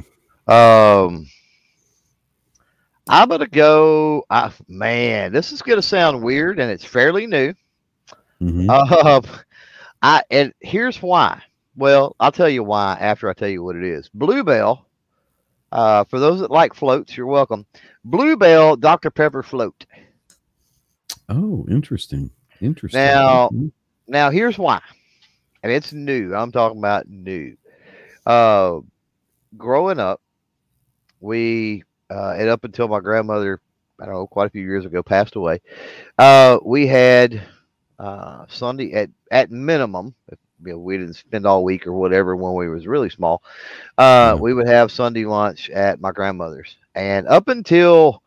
Um, I'm gonna go. I, man, this is gonna sound weird, and it's fairly new. Mhm. Um, I and here's why. Well, I'll tell you why after I tell you what it is. Bluebell. Uh, for those that like floats, you're welcome. Bluebell Dr Pepper float. Oh, interesting. Interesting. Now- Mhm. Now here's why, and it's new. I'm talking about new. Uh, growing up, we uh, and up until my grandmother, I don't know, quite a few years ago, passed away. Uh, we had uh, Sunday at at minimum. If, you know, we didn't spend all week or whatever when we was really small. Uh, Yeah. We would have Sunday lunch at my grandmother's, and up until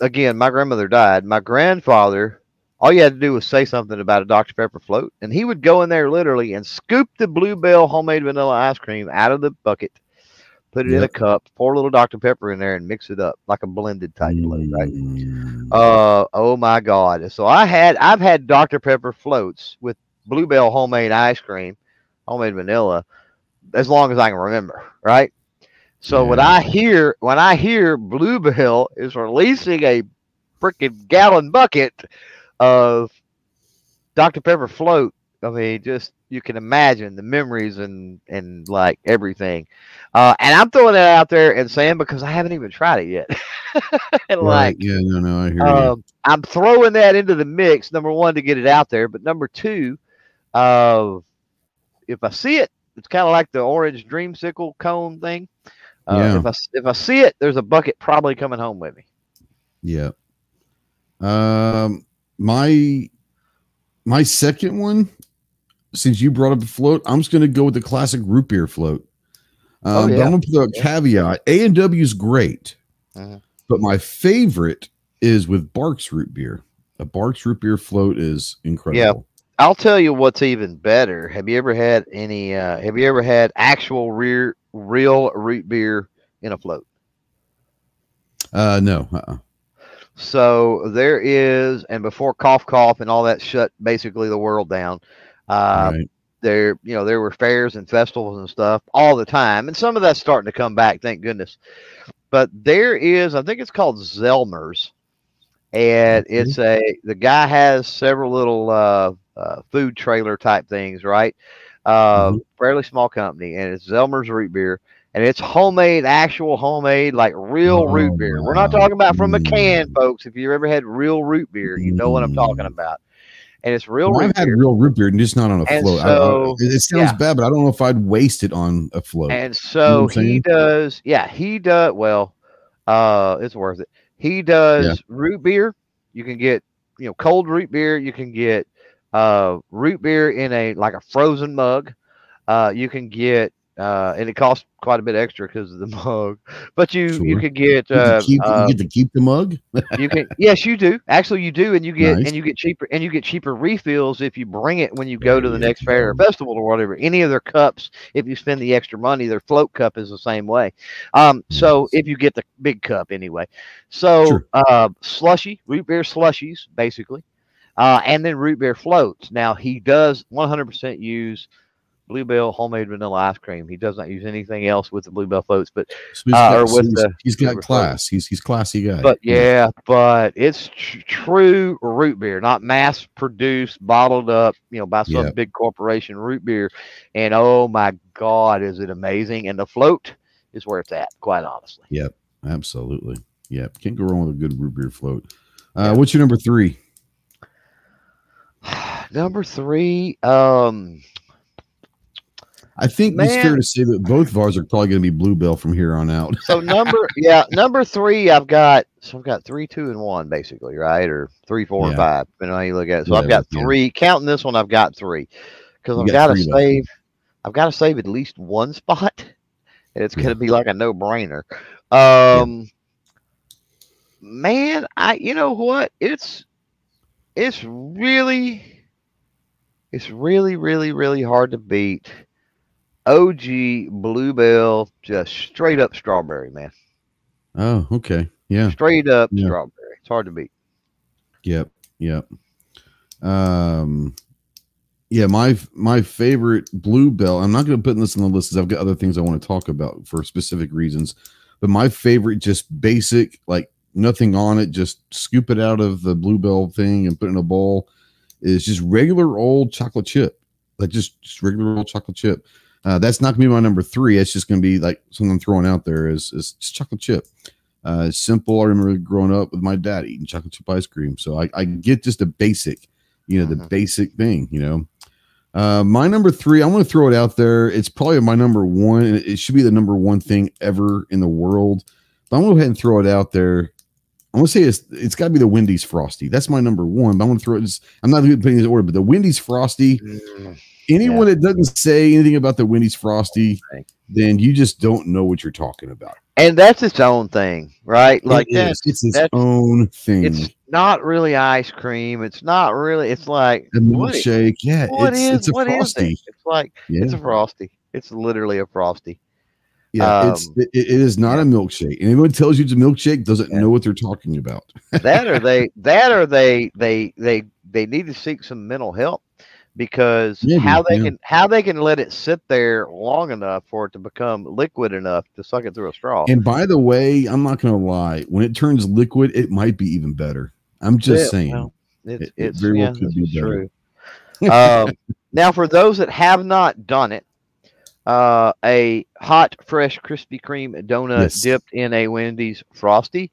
again, my grandmother died. My grandfather all you had to do was say something about a Dr. Pepper float, and he would go in there literally and scoop the Bluebell homemade vanilla ice cream out of the bucket, put it in a cup, pour a little Dr. Pepper in there, and mix it up like a blended type float, right? Mm. Uh oh my god! So I had I've had Dr. Pepper floats with Bluebell homemade ice cream, homemade vanilla, as long as I can remember, right? So when I hear when I hear Bluebell is releasing a freaking gallon bucket of Dr. Pepper float, I mean, just you can imagine the memories and and like everything. Uh, and I'm throwing that out there and saying because I haven't even tried it yet. and right. like Yeah. No. No. I hear you. um, I'm throwing that into the mix. Number one, to get it out there, but number two, uh, if I see it, it's kind of like the orange dreamsicle cone thing. Uh, Yeah. If I if I see it, there's a bucket probably coming home with me. Yeah. Um, my my second one, since you brought up the float, I'm just gonna go with the classic root beer float. Um, Oh, but yeah. I'm gonna put a caveat. A and W is great, Mhm. but my favorite is with Barq's root beer. A Barq's root beer float is incredible. Yeah, I'll tell you what's even better. Have you ever had any? Uh, have you ever had actual real real root beer in a float? Uh, no. Uh-uh. So there is, and before cough cough and all that shut basically the world down. Uh, right. there you know there were fairs and festivals and stuff all the time and some of that's starting to come back thank goodness. But there is i think it's called zelmer's and it's a the guy has several little uh, uh, food trailer type things right? Uh, Mhm. fairly small company and it's zelmer's root beer and it's homemade actual homemade like real Oh, root beer. We're not talking about from a can folks. If you've ever had real root beer you know what i'm talking Mm. about and it's real Well, root I've had beer. real root beer and just not on a And float. I- I- it, sounds yeah. bad, but I don't know if I'd waste it on a float. And so what I'm he does, yeah, he does. Well, uh, it's worth it. He does Yeah. root beer. You can get you know cold root beer. You can get uh, root beer in a like a frozen mug. Uh, you can get uh, and it costs quite a bit extra because of the mug. But you sure. you could get you, uh, keep, uh, you get to keep the mug. you can yes you do actually you do and you get Nice. and you get cheaper and you get cheaper refills if you bring it when you go to the next fair or festival or whatever. Any of their cups, if you spend the extra money, their float cup is the same way. Um, so if you get the big cup anyway, so Sure. uh, slushy root beer slushies basically, uh, and then root beer floats. Now he does 100% use. Bluebell homemade vanilla ice cream. He does not use anything else with the Bluebell floats, but So he's Uh, got, or with he's- the- he's got class. He's he's classy guy. but yeah, but it's tr- true root beer, not mass produced, bottled up, you know, by some Yeah. big corporation root beer. And oh my God, is it amazing? And the float is where it's at, quite honestly. Yep, absolutely. Yeah, can't go wrong with a good root beer float. Uh, Yeah. What's your number three? Number three, um, I think it's fair to say that both of ours are probably going to be Bluebell from here on out. so number, yeah, number three, I've got, so I've got three, two, and one basically, right? Or three, four, and five, depending on how you look at it. So Yeah, I've got yeah. three, counting this one, I've got three because I've got to left. save, I've got to save at least one spot. And it's going to be like a no brainer. Um, man, I, you know what? It's, it's really, it's really, really, really hard to beat. OG Bluebell, just straight up strawberry, man. Oh, okay. Yeah. Straight up Yeah. strawberry. It's hard to beat. Yep. Yep. Um, yeah, my my favorite bluebell. I'm not going to put this on the list because I've got other things I want to talk about for specific reasons. But my favorite, just basic, like nothing on it, just scoop it out of the bluebell thing and put it in a bowl, is just regular old chocolate chip, like just, just regular old chocolate chip. Uh, that's not gonna be my number three. It's just gonna be like something I'm throwing out there is is just chocolate chip. Uh, simple. I remember growing up with my dad eating chocolate chip ice cream, so I, I get just a basic, you know, the Mhm. basic thing. You know, uh, my number three. I'm gonna throw it out there. It's probably my number one, and it should be the number one thing ever in the world. But I'm gonna go ahead and throw it out there. I'm gonna say it's it's got to be the Wendy's Frosty. That's my number one. But I'm gonna throw it. Just, I'm not even putting in order, but the Wendy's Frosty. Anyone that doesn't say anything about the Wendy's Frosty, then you just don't know what you're talking about. And that's its own thing, right? Like It that. is. it's its that's- own thing. It's not really ice cream. It's not really. It's like a what milkshake. yeah, what it's, is it's a what frosty. it? It's like Yeah, it's a frosty. It's literally a frosty. yeah. it's um, it, it is not a milkshake. Anyone tells you it's a milkshake doesn't Yeah. know what they're talking about. that or they that or they they they they need to seek some mental help because Maybe, how they yeah. can how they can let it sit there long enough for it to become liquid enough to suck it through a straw. And by the way, I'm not gonna lie. When it turns liquid, it might be even better. I'm just Yeah, saying. well, it's it- it it's very well could be better. true. um, now, for those that have not done it, uh, a hot, fresh Krispy Kreme donut Yes. dipped in a Wendy's frosty,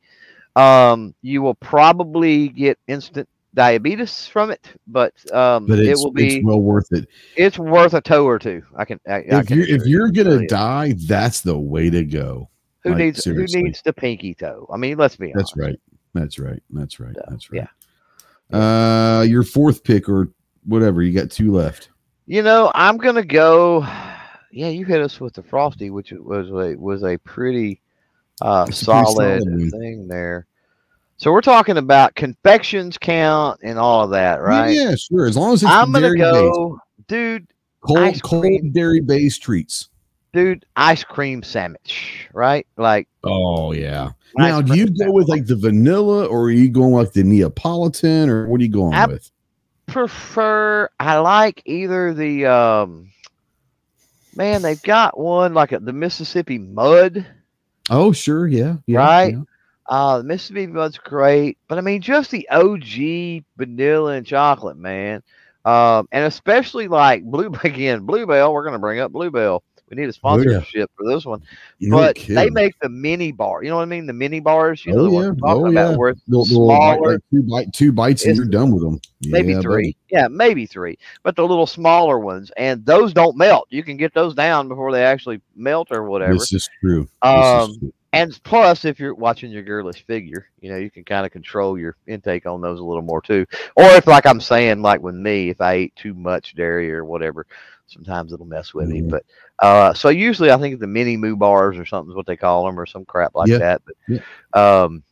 um, you will probably get instant diabetes from it, but um, but it will be it's well worth it. it's worth a toe or two. I can. I, I If can you're if you. you're gonna die, that's the way to go. who like, needs seriously. who needs the pinky toe? I mean, let's be honest. That's right. That's right. That's right. So, That's right. yeah. Uh, your fourth pick or whatever. You got two left. You know, I'm gonna go. Yeah, you hit us with the frosty, which was a was a pretty uh, It's a pretty solid, solid thing there. So we're talking about confections count and all of that, right? Yeah, sure. As long as it's I'm gonna dairy based. go, dude, cold, cold cream. dairy based treats. dude, ice cream sandwich, right? Like Oh yeah. Now, do you go with like the vanilla, or are you going like the Neapolitan, or what are you going I- with? prefer I like either the um man, they've got one like a, the Mississippi mud. Oh, sure, yeah, yeah Right? yeah. Uh the Mississippi mud's great, but I mean just the OG vanilla and chocolate, man. Um and especially like blue again, Bluebell, we're gonna bring up Bluebell. We need a Oh, yeah. sponsorship for this one. No but they make the mini bar. You know what I mean? The mini bars. You know Oh, the yeah. I'm talking Oh, about yeah. where it's Little- little smaller. like two, bite, two bites, and you're done with them. maybe Yeah, three. buddy. Yeah, maybe three. But the little smaller ones, and those don't melt. You can get those down before they actually melt or whatever. This is true. This Um, is true. And plus, if you're watching your girlish figure, you know, you can kind of control your intake on those a little more too. Or if, like I'm saying, like with me, if I eat too much dairy or whatever, sometimes it'll mess with me. Mhm. But uh, so usually I think the mini moo bars or something is what they call them or some crap like Yeah. that. But, Yeah. um,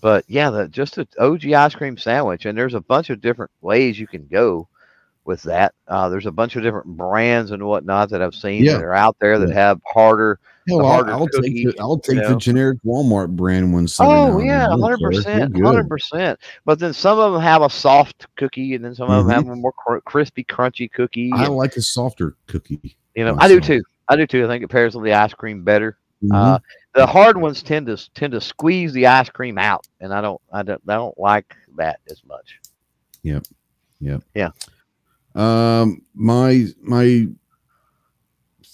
but yeah, the just an OG ice cream sandwich, and there's a bunch of different ways you can go with that. Uh, there's a bunch of different brands and whatnot that I've seen Yeah. that are out there that Yeah. have harder. The I'll, harder I'll cookie, take the, I'll take know. the generic Walmart brand ones. Oh yeah, then. I don't hundred percent, hundred percent. But then some of them have a soft cookie, and then some of them Mhm. have a more cr- crispy, crunchy cookie. I and, like a softer cookie. you know, I do too. I do too. I think it pairs with the ice cream better. Mhm. Uh, the hard ones tend to tend to squeeze the ice cream out, and I don't, I don't, I don't like that as much. Um, my my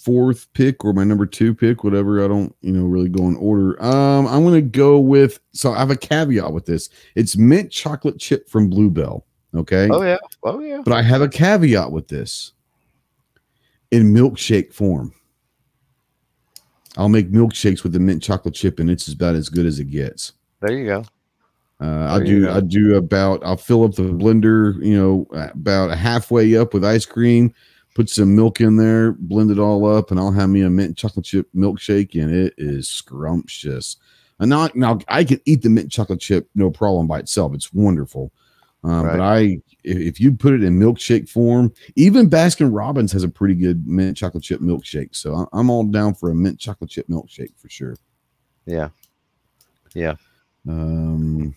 fourth pick or my number two pick, whatever. I don't, you know, really go in order. Um, I'm gonna go with. So I have a caveat with this. It's mint chocolate chip from Bluebell. Okay, Oh yeah, oh yeah. but I have a caveat with this. In milkshake form, I'll make milkshakes with the mint chocolate chip, and it's about as good as it gets. There you go. Uh, I do. go. I do about. I'll fill up the blender. You know, about halfway up with ice cream. Put some milk in there, blend it all up, and I'll have me a mint chocolate chip milkshake, and it is scrumptious. And now, now I can eat the mint chocolate chip no problem by itself. It's wonderful. Um, But I, if, if you put it in milkshake form, even Baskin Robbins has a pretty good mint chocolate chip milkshake. So I- I'm all down for a mint chocolate chip milkshake for sure. Yeah, yeah. Um,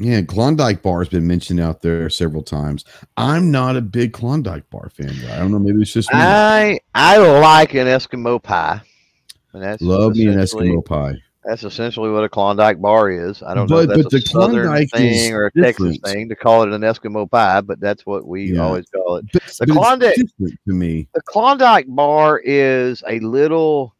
yeah, Klondike bar has been mentioned out there several times. I'm not a big Klondike bar fan. Guy. I don't know. Maybe it's just me. I I like an Eskimo pie. And that's Love me an Eskimo pie. That's essentially what a Klondike bar is. I don't know if But- that's but a the southern Klondike is thing or a Texas thing to call it an Eskimo pie, but that's what we Yeah. always call it. But, The but Klondike- different to me. The Klondike bar is a little.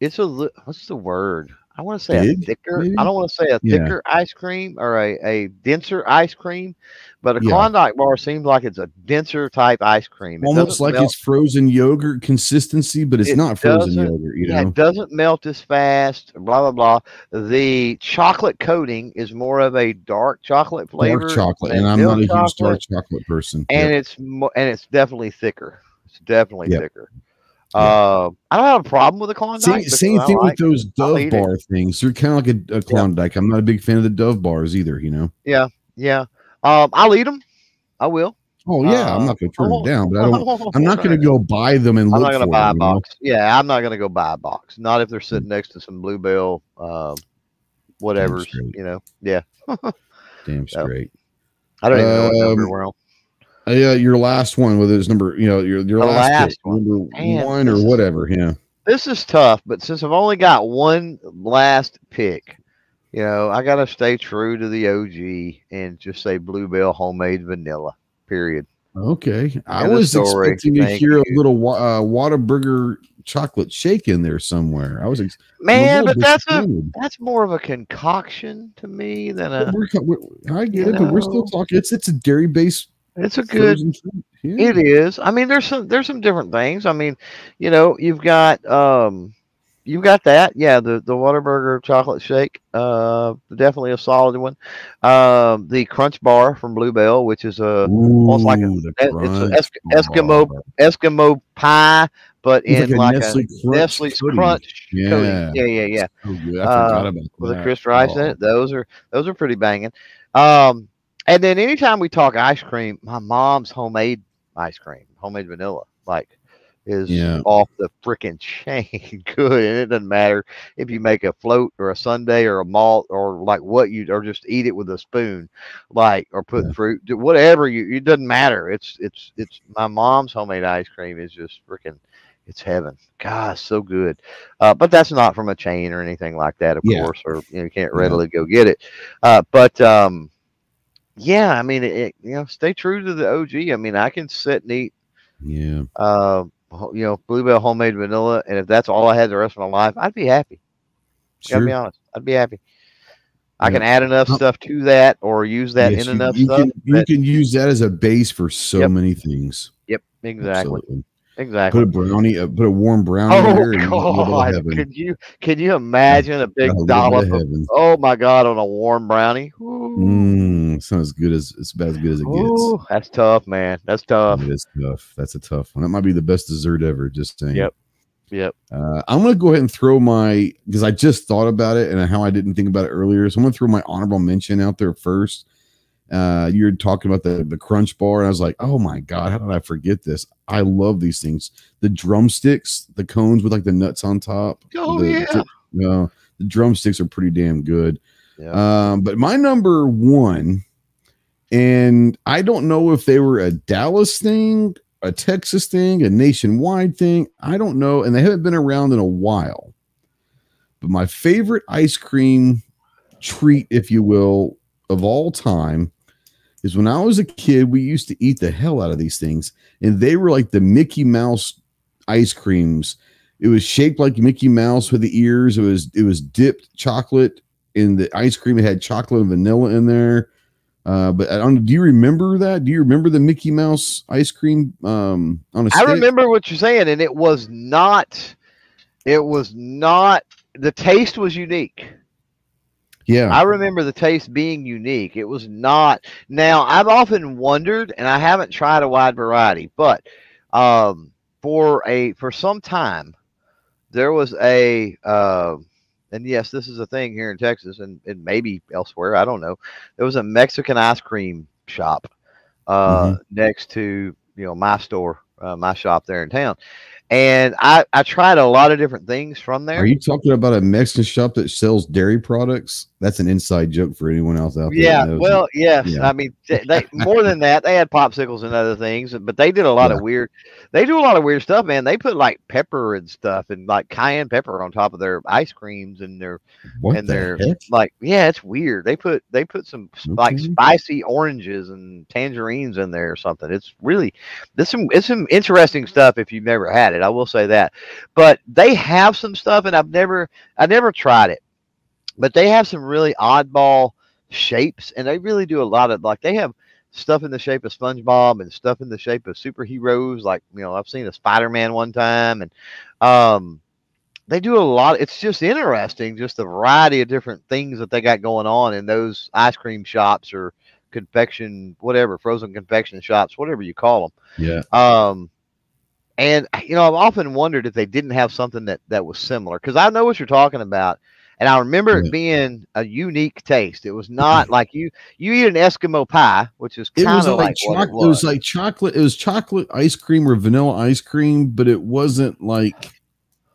It's a what's the word? I want to say a thicker. maybe? I don't want to say a Yeah. thicker ice cream or a, a denser ice cream, but a Yeah. Klondike bar seems like it's a denser type ice cream. It Almost like melt- it's frozen yogurt consistency, but it's It not frozen yogurt. You Yeah, know, it doesn't melt as fast. Blah blah blah. The chocolate coating is more of a dark chocolate flavor. dark chocolate, and I'm not a huge dark chocolate, chocolate person. And Yep. it's mo- and it's definitely thicker. It's definitely Yep. thicker. Uh, I don't have a problem with the Klondike. Same, same thing like- with those Dove eat it. bar things. They're kind of like a, a Klondike. I'm not a big fan of the Dove bars either. You know. Yeah. Yeah. Um, I'll eat them. I will. Oh yeah, I'm Uh, not going to turn it down, but I don't. I'm not going to go buy them and I'm look not gonna for buy a them. you know? Yeah, I'm not gonna go buy a box. Not if they're sitting next to some Bluebell, um, whatever's. You know. Yeah. Damn So, straight. I don't even know what number Um, we're on. Uh, yeah, your last one, whether it's number, you know, your your The last, last one. number Man, one or whatever. Yeah. This is tough, but since I've only got one last pick, you know, I gotta stay true to the OG and just say Bluebell homemade vanilla. Period. Okay. I was story. expecting to hear you. a little uh, Whataburger chocolate shake in there somewhere. I was ex- Man, but that's a that's more of a concoction to me than a. we're, we're- I get it, but we're still talking. It's it's a dairy based It's a good. Yeah. It is. I mean, there's some there's some different things. I mean, you know, you've got um, you've got that. Yeah, the the Whataburger chocolate shake. Uh, definitely a solid one. Um, the Crunch Bar from Bluebell, which is a almost like a- it's a crunch Eskimo bar. Eskimo pie, but It's in like like, a a Nestle Crunch Nestle's pudding. Crunch Yeah. coating. Yeah, yeah, yeah. So good. I Uh, forgot about with a crisp rice in Oh. it. Those are those are pretty banging. Um, and then anytime we talk ice cream, my mom's homemade ice cream, homemade vanilla, like is Yeah. off the freaking chain good. And it doesn't matter if you make a float or a sundae or a malt or like what you or just eat it with a spoon, like or put Yeah. fruit, whatever you. It doesn't matter. It's it's it's my mom's homemade ice cream is just freaking. It's heaven. God, so good. Uh, but that's not from a chain or anything like that, of Yeah. course, or you, know, you can't readily go get it. Uh, but um, yeah, I mean, it, it- you know, stay true to the OG. I mean, I can sit and eat, Yeah. uh, you know, Bluebell homemade vanilla, and if that's all I had the rest of my life, I'd be happy. Gotta be honest, I'd be happy. I Yeah. can add enough stuff to that, or use that Yes, in you, enough you stuff. can you that- can use that as a base for so Yep. many things. yep, exactly. Absolutely. Exactly. Put a brownie, uh, put a warm brownie Oh there. and a little bit of God! Can you can you imagine a big dollop? of oh my God! On a warm brownie. Ooh, Mm, sounds as good as it's about as good as it gets. That's tough, man. That's tough. It is tough. That's a tough one. That might be the best dessert ever. Just saying. Yep. Yep. Uh, I'm gonna go ahead and throw my because I just thought about it and how I didn't think about it earlier. So I'm gonna throw my honorable mention out there first. Uh, you're talking about the the crunch bar, and I was like, oh my god, how did I forget this? I love these things. The drumsticks, the cones with like the nuts on top. Oh, the, yeah. no, the drumsticks are pretty damn good. Yeah. Um, but my number one, and I don't know if they were a Dallas thing, a Texas thing, a nationwide thing. I don't know, and they haven't been around in a while. But my favorite ice cream treat, if you will, of all time is when I was a kid, we used to eat the hell out of these things, and they were like the Mickey Mouse ice creams. It was shaped like Mickey Mouse with the ears. It was it was dipped chocolate in the ice cream. It had chocolate and vanilla in there. Uh, but I don't. Do you remember that? Do you remember the Mickey Mouse ice cream um, on a I stick? I remember what you're saying, and it was not. It was not. The taste was unique. Yeah, I remember the taste being unique. It was not. Now I've often wondered, and I haven't tried a wide variety, but um, for a for some time there was a. Uh, and yes, this is a thing here in Texas, and, and maybe elsewhere. I don't know. There was a Mexican ice cream shop uh, next to you know my store, uh, my shop there in town, and I I tried a lot of different things from there. Are you talking about a Mexican shop that sells dairy products? That's an inside joke for anyone else out there. Yeah, well, yes. Yeah. I mean, they, more than that, they had popsicles and other things, but they did a lot Yeah. of weird. They do a lot of weird stuff, man. They put like pepper and stuff and like cayenne pepper on top of their ice creams and their what and the their heck? like. Yeah, it's weird. They put they put some s- like spicy oranges and tangerines in there or something. It's really this some it's some interesting stuff if you've never had it. I will say that, but they have some stuff, and I've never I never tried it. But they have some really oddball shapes and they really do a lot of like they have stuff in the shape of SpongeBob and stuff in the shape of superheroes. Like you know I've seen a Spider-Man one time and um they do a lot it's just interesting just the variety of different things that they got going on in those ice cream shops or confection whatever frozen confection shops whatever you call them Yeah, um, and you know, I've often wondered if they didn't have something that that was similar because I know what you're talking about, and I remember Yeah. it being a unique taste. It was not like you you eat an Eskimo pie, which is kind of like, like, chocolate. it It was. was like chocolate. It was chocolate ice cream or vanilla ice cream, but it wasn't like it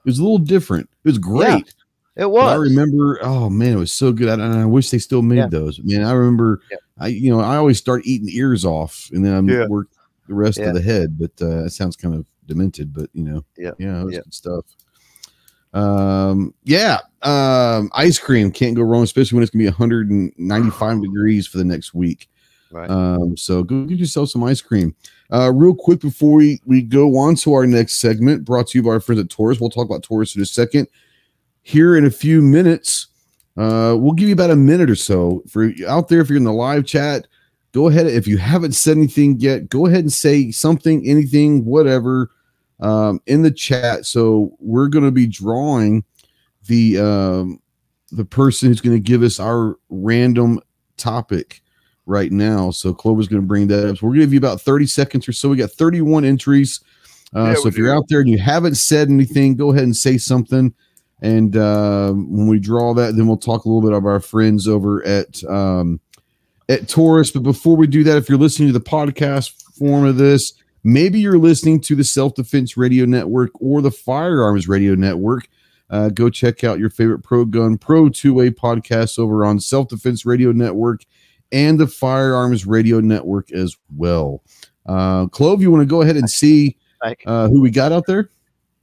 was a little different. It was great. it But was. I remember, oh man, it was so good, and I wish they still made Yeah. those. Man, I remember, Yeah. I you know I always start eating ears off, and then I Yeah. work the rest Yeah. of the head. But uh, it sounds kind of demented, but you know, Yeah. yeah, it was good stuff. Um, yeah, um, ice cream can't go wrong, especially when it's gonna be 195 degrees for the next week. Right. Um, so go get yourself some ice cream. Uh, real quick before we, we go on to our next segment, brought to you by our friends at Taurus. We'll talk about Taurus in a second. Here in a few minutes, uh, we'll give you about a minute or so for out there. If you're in the live chat, go ahead. If you haven't said anything yet, go ahead and say something, anything, whatever, um, in the chat. So we're going to be drawing the um, the person who's going to give us our random topic right now. So Clover's going to bring that up. So we're going to give you about 30 seconds or so. We got 31 entries. Uh, Yeah, so if you're out there and you haven't said anything, go ahead and say something. And uh, when we draw that, then we'll talk a little bit about our friends over at um, at Taurus. But before we do that, if you're listening to the podcast form of this, maybe you're listening to the Self Defense Radio Network or the Firearms Radio Network. Uh, go check out your favorite Pro Gun Pro 2A podcast over on Self Defense Radio Network and the Firearms Radio Network as well. Uh, Clove, you want to go ahead and see uh, who we got out there?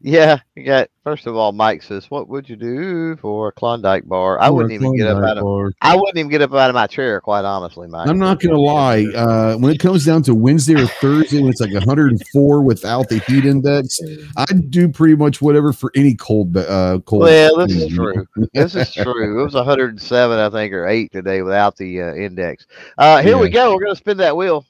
Yeah, you got first of all, Mike says, "What would you do for a Klondike bar?" I wouldn't even get up out of. bar. I wouldn't even get up out of my chair, quite honestly, Mike. I'm not gonna lie. Uh, when it comes down to Wednesday or Thursday, when it's like 104 without the heat index, I'd do pretty much whatever for any cold. Uh, cold. Well, this is true. This is true. It was 107, I think, or eight today without the uh, index. Uh, here we go. We're gonna spin that wheel.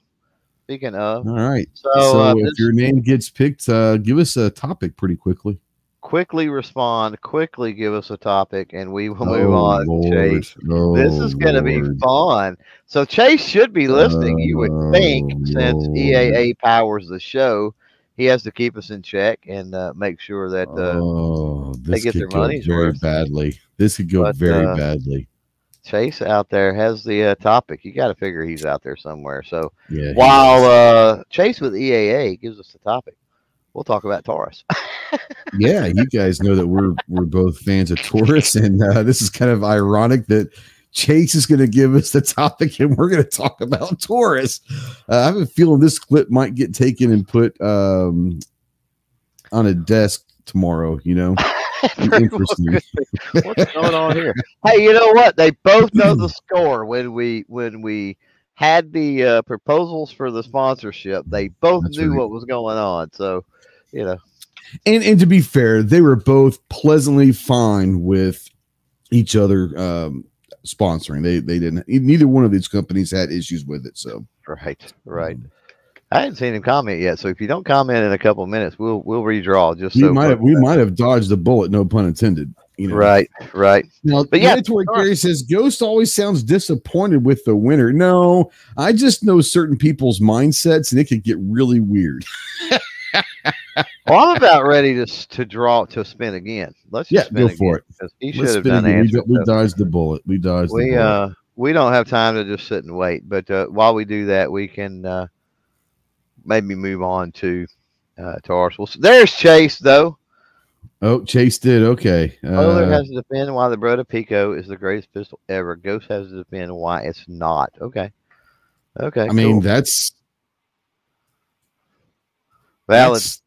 Speaking of, All right. so, So, uh, if your name gets picked, uh, give us a topic pretty quickly. quickly respond, quickly give us a topic, and we will move on. Oh, Lord. Chase, Oh, this is going to be fun. So Chase should be listening. you would think, Oh, since Lord. EAA powers the show, he has to keep us in check and uh, make sure that uh, oh, this get their go money's very worth. badly. This could go But, very uh, badly. Chase out there has the uh, topic. You got to figure he's out there somewhere. So Yeah. while uh, Chase with EAA gives us the topic, we'll talk about Taurus. yeah, you guys know that we're we're both fans of Taurus, and uh, this is kind of ironic that Chase is going to give us the topic, and we're going to talk about Taurus. Uh, I have a feeling this clip might get taken and put um, on a desk tomorrow. You know. What's going on here? Hey, you know what? They both know the score when we when we had the uh, proposals for the sponsorship. They both That's knew right. what was going on. So, you know, and and to be fair, they were both pleasantly fine with each other um, sponsoring. They they didn't. Neither one of these companies had issues with it. So right, right. I hadn't seen him comment yet. So if you don't comment in a couple of minutes, we'll we'll redraw. Just we so might have we might have dodged a bullet. No pun intended. You know. Right, right. Now, But yeah, Mandatory. Says Ghost always sounds disappointed with the winner. No, I just know certain people's mindsets, and it could get really weird. Well, I'm about ready to to draw to spin again. Let's just Yeah, spin go for it. He should Let's have done. We, we dodged the bullet. We dodged we the bullet. uh we don't have time to just sit and wait but uh, while we do that we can uh maybe move on to uh to Arsenal. So there's chase though. Oh, Chase did. Okay. Uh, has to defend why the Beretta Pico is the greatest pistol ever. Ghost has to defend why it's not. Okay. Okay I mean, that's valid. that's-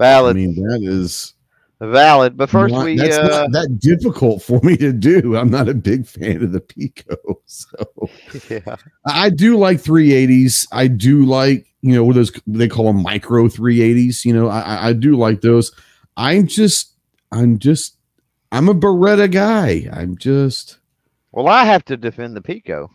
I mean, that is valid but first not, we that's uh not that difficult for me to do. I'm not a big fan of the Pico, so yeah I do like 380s. I do like, you know, what those they call them micro 380s. You know, I, I- do like those. I'm just, I'm just, I'm a Beretta guy. I'm just, well I have to defend the Pico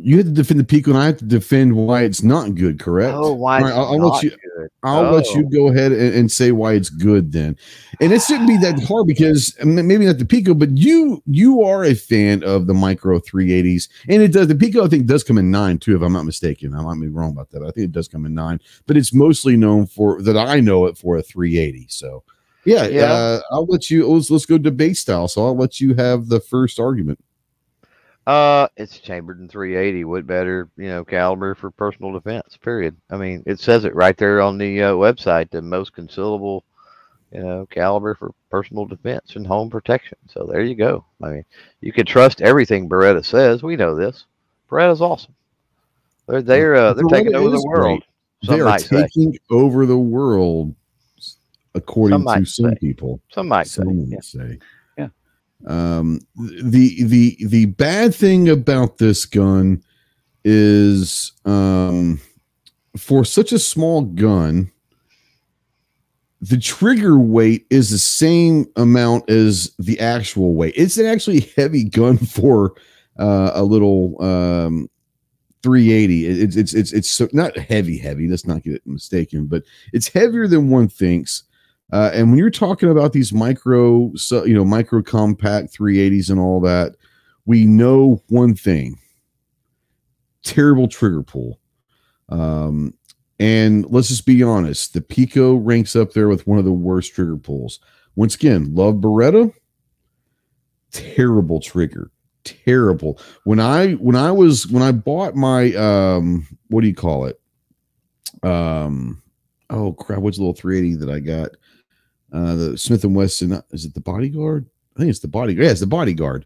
you have to defend the Pico, and I have to defend why it's not good. Correct? oh why right, I'll, I'll let you. good. I'll let you Oh. go ahead and, and say why it's good then. And it shouldn't be that hard because maybe not the Pico, but you you are a fan of the micro 380s. And it does the Pico, I think, does come in nine too, if I'm not mistaken. I might be wrong about that. I think it does come in nine, but it's mostly known for that I know it for a 380. So yeah, Yeah. Uh, I'll let you let's let's go debate style. So I'll let you have the first argument. Uh, it's chambered in 380. What better, you know, caliber for personal defense? Period. I mean, it says it right there on the uh, website. The most concealable, you know, caliber for personal defense and home protection. So there you go. I mean, you can trust everything Beretta says. We know this. Beretta's awesome. They're they're uh, they're taking over the world. They are might say. taking over the world, according Some to some say. people. Some might say. Some Yeah. say. Um, the the the bad thing about this gun is um, for such a small gun, the trigger weight is the same amount as the actual weight. It's an actually heavy gun for uh, a little um, 380. It's it's it's it's so, not heavy heavy. Let's not get it mistaken, but it's heavier than one thinks. Uh, and when you're talking about these micro, so, you know, micro compact 380s and all that, we know one thing: terrible trigger pull. Um, and let's just be honest, the Pico ranks up there with one of the worst trigger pulls. Once again, love Beretta, terrible trigger, terrible. When I when I was when I bought my um, what do you call it? Um, oh crap, what's the little 380 that I got? Uh, the Smith and Wesson. Is it the Bodyguard? I think it's the Bodyguard. Yeah, it's the Bodyguard.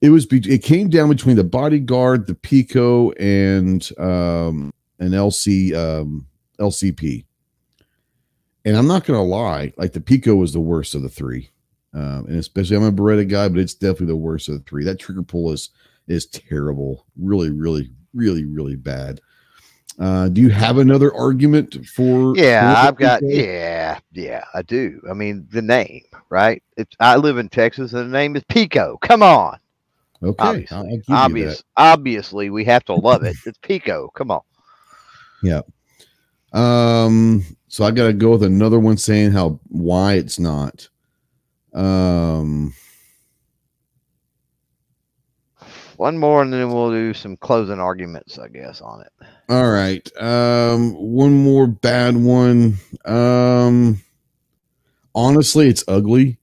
It was. Be- it came down between the Bodyguard, the Pico, and um, an LC um, LCP. And I'm not gonna lie, like the Pico was the worst of the three. Um, and especially I'm a Beretta guy, but it's definitely the worst of the three. That trigger pull is is terrible, really, really, really, really bad. Uh, do you have another argument for? Yeah, I've got. Pico? Yeah, yeah, I do. I mean, the name, right? It's. I live in Texas, and the name is Pico. Come on. Okay, Obviously. I'll, I'll give you Obvious, that. obviously, we have to love it. It's Pico. Come on. Yeah. Um. So I got to go with another one saying how why it's not. Um. One more, and then we'll do some closing arguments, I guess, on it. All right. Um. One more bad one. Um. Honestly, it's ugly.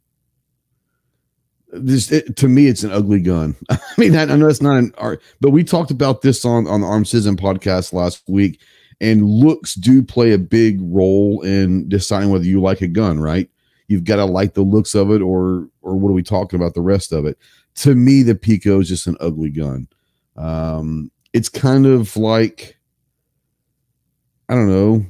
This it, to me, it's an ugly gun. I mean, I, I know it's not an art, but we talked about this on on the Arm Citizen podcast last week, and looks do play a big role in deciding whether you like a gun. Right? You've got to like the looks of it, or or what are we talking about the rest of it? To me, the Pico is just an ugly gun. Um, it's kind of like I don't know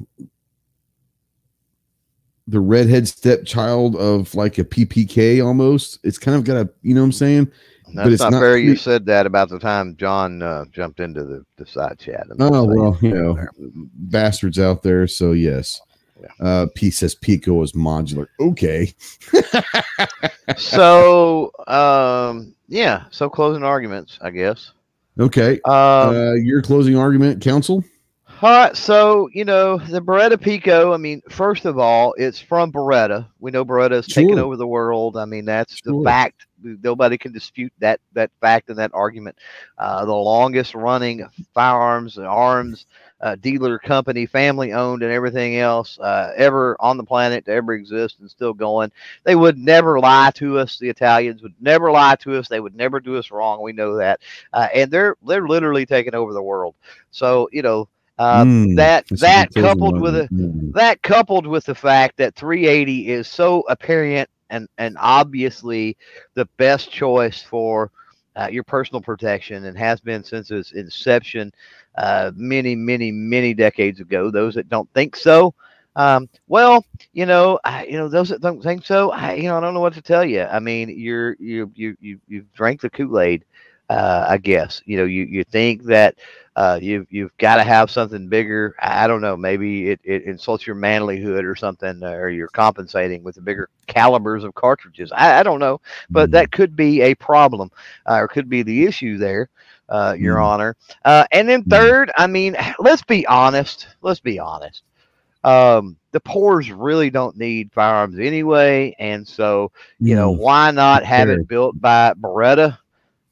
the redhead stepchild of like a PPK almost. It's kind of got a, you know what I'm saying? That's it's not, not fair. You said that about the time John uh, jumped into the, the side chat. Oh, well, you know, there. bastards out there. So, yes. Yeah. Uh, P says Pico is modular. Okay. so, um, yeah. So closing arguments, I guess. Okay. Um, Uh, your closing argument, counsel? All right, so you know the Beretta Pico. I mean, first of all, it's from Beretta. We know Beretta's taken Sure. over the world. I mean, that's Sure. the fact. Nobody can dispute that that fact and that argument. Uh, the longest running firearms and arms uh, dealer company, family owned, and everything else uh, ever on the planet to ever exist and still going. They would never lie to us. The Italians would never lie to us. They would never do us wrong. We know that, uh, and they're they're literally taking over the world. So you know. Uh, Mm, that that coupled with a. Mm. that coupled with the fact that 380 is so apparent and and obviously the best choice for uh, your personal protection and has been since its inception uh, many many many decades ago those that don't think so um, well you know I, you know those that don't think so I, you know i don't know what to tell you i mean you're you you you you've drank the kool-aid uh, i guess you know you you think that uh, you you've got to have something bigger. I don't know. Maybe it, it insults your manlyhood or something, uh, or you're compensating with the bigger calibers of cartridges. I, I don't know, but Mm. that could be a problem, uh, or could be the issue there, uh, Your Mm. Honor. Uh, and then Mm. third, I mean, let's be honest. Let's be honest. Um, the poors really don't need firearms anyway, and so you know why not have it built by Beretta?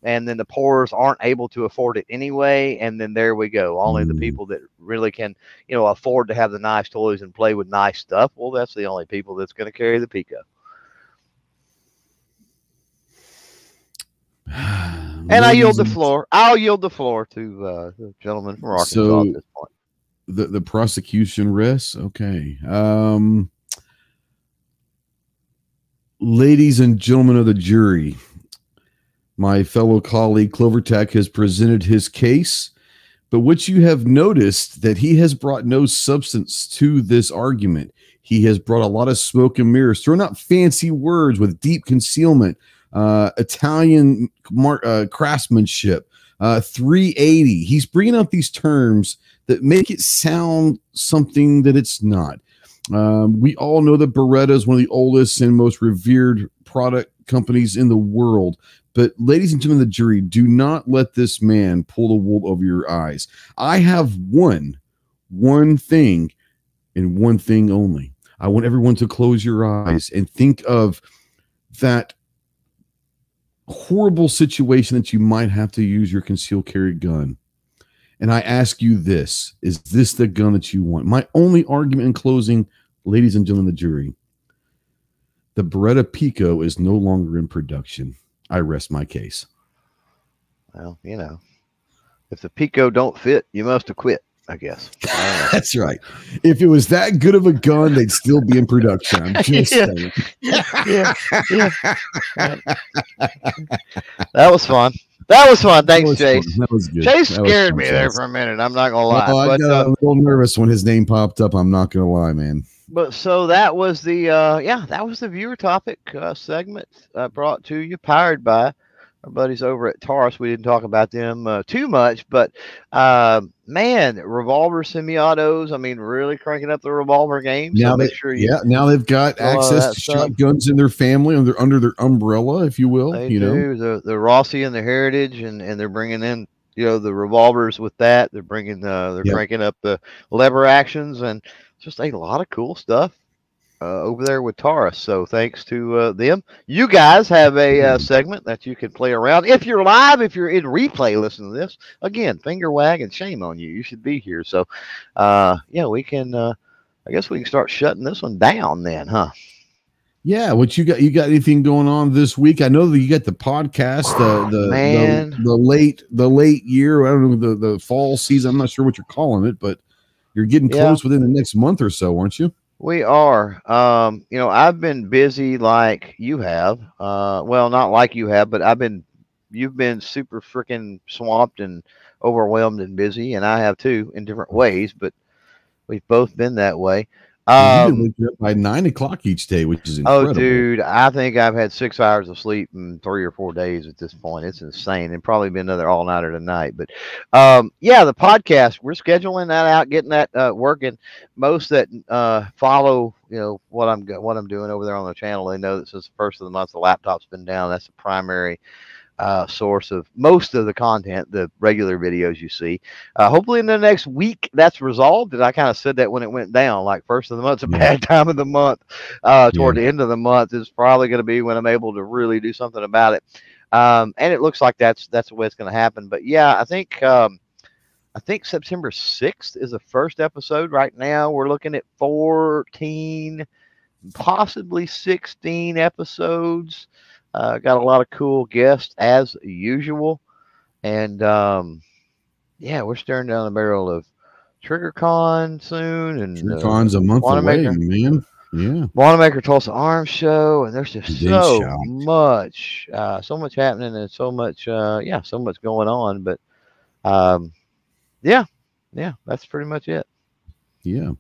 And then the poors aren't able to afford it anyway and then there we go only the Mm. people that really can you know afford to have the nice toys and play with nice stuff well that's the only people that's going to carry the pico and i yield the floor i'll yield the floor to uh the gentleman from arkansas So- at this point the the prosecution rests. Okay. Um ladies and gentlemen of the jury, my fellow colleague CloverTac has presented his case, but what you have noticed that he has brought no substance to this argument. He has brought a lot of smoke and mirrors, throwing out fancy words with deep concealment, uh, Italian uh, craftsmanship, uh, 380. He's bringing out these terms that make it sound something that it's not. Um, we all know that Beretta is one of the oldest and most revered product companies in the world. But, ladies and gentlemen of the jury, do not let this man pull the wool over your eyes. I have one, one thing, and one thing only. I want everyone to close your eyes and think of that horrible situation that you might have to use your concealed carry gun. And I ask you this is this the gun that you want? My only argument in closing, ladies and gentlemen of the jury, the Beretta Pico is no longer in production. I rest my case. well you know if the pico don't fit you must have quit i guess I. That's right. If it was that good of a gun, they'd still be in production. I'm just Yeah. saying. yeah, yeah. that was fun that was fun thanks was chase fun. That was good. Chase That scared me there for a minute. I'm not gonna lie, Oh, I but got uh, a little nervous when his name popped up. I'm not gonna lie, man. But so that was the uh, yeah, that was the viewer topic uh, segment uh, brought to you, powered by our buddies over at Taurus. We didn't talk about them uh, too much, but uh, man, revolver semi-autos. I mean, really cranking up the revolver game. So Now make they, sure you yeah, now they've got access to stuff. shotguns in their family under under their umbrella, if you will. They you know, the the Rossi and the Heritage, and and they're bringing in you know the revolvers with that. They're bringing uh, they're Yep. cranking up the lever actions and just a lot of cool stuff uh, over there with Taurus. So thanks to uh, them, you guys have a uh, segment that you can play around. If you're live, if you're in replay, listen to this again, finger wag and shame on you. You should be here. So uh, yeah, we can. Uh, I guess we can start shutting this one down then, huh? Yeah, what you got? You got anything going on this week? I know that you got the podcast, the the, Man. the the late the late year. I don't know the the fall season. I'm not sure what you're calling it, but you're getting Yeah. close within the next month or so, aren't you? We are. Um, you know, I've been busy like you have. Uh, well, not like you have, but I've been. You've been super freaking swamped and overwhelmed and busy, and I have too in different ways. But we've both been that way. You've been Um, up by nine o'clock each day, which is incredible. oh, dude, I think I've had six hours of sleep in three or four days at this point. It's insane, and probably be another all nighter tonight. But um, yeah, the podcast we're scheduling that out, getting that uh, working. Most that uh, follow, you know, what I'm what I'm doing over there on the channel, they know that since the first of the month the laptop's been down. That's the primary uh, source of most of the content, the regular videos you see. Uh, hopefully, in the next week, that's resolved. And I kind of said that when it went down, like first of the month's a Yeah. bad time of the month. Uh, toward the end of the month is probably going to be when I'm able to really do something about it. Um, and it looks like that's that's the way it's going to happen. But yeah, I think um, I think September 6th is the first episode. Right now, we're looking at 14, possibly 16 episodes. Uh, got a lot of cool guests as usual, and um, yeah, we're staring down the barrel of TriggerCon soon, and uh, Con's a month away, man. Yeah. Wanenmacher Tulsa Arms Show, and there's just Big so shot. much, uh, so much happening, and so much, uh, yeah, so much going on. But, um, yeah, yeah, that's pretty much it. Yeah.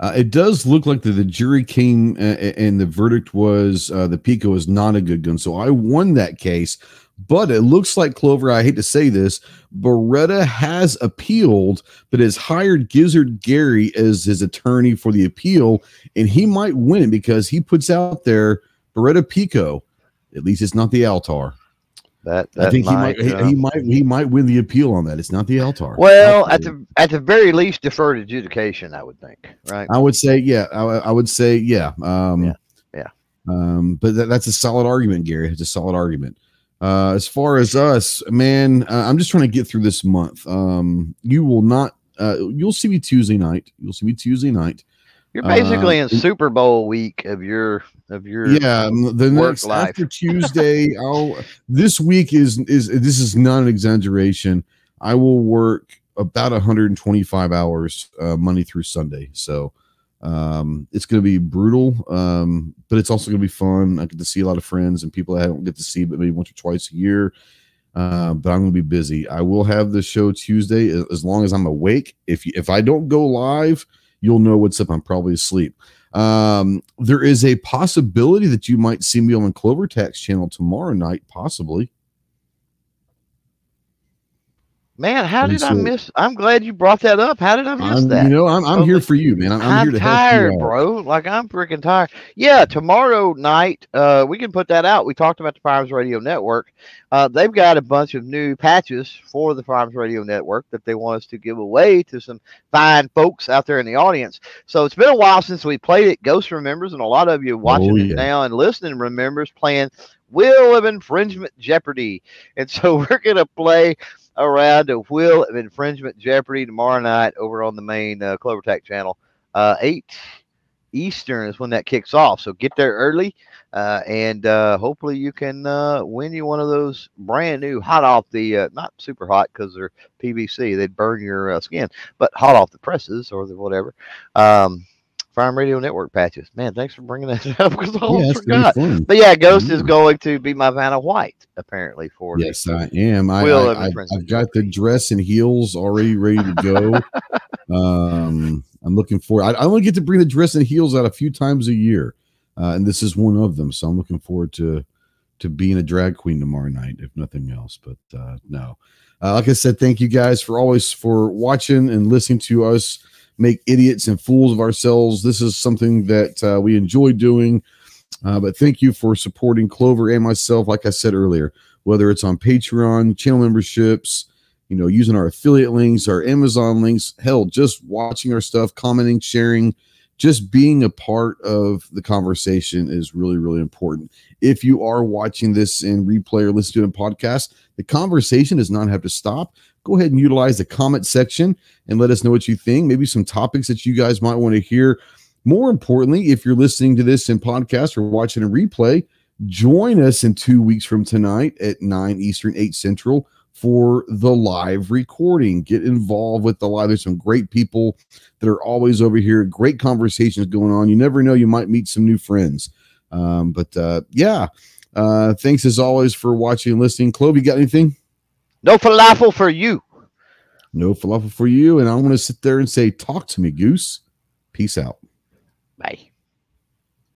Uh, it does look like the, the jury came uh, and the verdict was uh, the Pico is not a good gun. So I won that case. But it looks like Clover, I hate to say this, Beretta has appealed, but has hired Gizzard Gary as his attorney for the appeal. And he might win it because he puts out there Beretta Pico. At least it's not the Altar. That, that I think he might he, uh, he might he might win the appeal on that. It's not the Altar. well, at the at the very least, deferred adjudication, I would think, right? I would say, yeah. I, I would say, yeah. Um, Yeah, yeah. Um, but that, that's a solid argument, Gary. It's a solid argument. Uh, as far as us, man, uh, I'm just trying to get through this month. Um, you will not. Uh, you'll see me Tuesday night. You'll see me Tuesday night. You're basically uh, in Super Bowl week of your of your Yeah, the next life. after Tuesday, I'll. This week is is this is not an exaggeration. I will work about 125 hours uh, Monday through Sunday. So um, it's going to be brutal, um, but it's also going to be fun. I get to see a lot of friends and people I don't get to see, but maybe once or twice a year. Uh, but I'm going to be busy. I will have the show Tuesday as, as long as I'm awake. If you, if I don't go live, you'll know what's up. I'm probably asleep. Um, there is a possibility that you might see me on CloverTac's channel tomorrow night, possibly. Man. How did I miss? I'm glad you brought that up. How did I miss I'm, that? you know, I'm, I'm here for you, man. I'm, I'm I'm, here to help tired, bro. Like I'm freaking tired. Yeah, tomorrow night, uh, we can put that out. We talked about the Farms Radio Network. Uh, they've got a bunch of new patches for the Farms Radio Network that they want us to give away to some fine folks out there in the audience. So it's been a while since we played it. Ghost remembers, and a lot of you watching Oh, it now and listening remembers playing Will of Infringement Jeopardy. And so we're gonna play a round of of Infringement Jeopardy tomorrow night over on the main uh, CloverTac channel. Uh, 8 Eastern is when that kicks off. So get there early. Uh, and uh, hopefully you can uh, win you one of those brand new hot off the uh, not super hot because they're PVC they'd burn your uh, skin but hot off the presses or the whatever um, Farm Radio Network patches man thanks for bringing that up because I Yeah, almost forgot but yeah Ghost is going to be my Vanna White apparently for Yes, I am. I, Will I, I, have got the dress and heels already ready to go. um, I'm looking for. I, I only get to bring the dress and heels out a few times a year, uh, and this is one of them. So I'm looking forward to to being a drag queen tomorrow night, if nothing else. But uh, no, uh, like I said, thank you guys for always for watching and listening to us make idiots and fools of ourselves. This is something that uh, we enjoy doing. Uh, but thank you for supporting Clover and myself. Like I said earlier, whether it's on Patreon, channel memberships, you know, using our affiliate links, our Amazon links, hell, just watching our stuff, commenting, sharing, just being a part of the conversation is really, really important. If you are watching this in replay or listening to a podcast, the conversation does not have to stop. Go ahead and utilize the comment section and let us know what you think. Maybe some topics that you guys might want to hear. More importantly, if you're listening to this in podcast or watching a replay, join us in two weeks from tonight at 9 Eastern, 8 Central for the live recording. Get involved with the live. There's some great people that are always over here. Great conversations going on. You never know, you might meet some new friends. Um, but uh, yeah, uh, thanks as always for watching and listening. You got anything? No falafel for you. No falafel for you. And I want to sit there and say, talk to me, Goose. Peace out. Bye.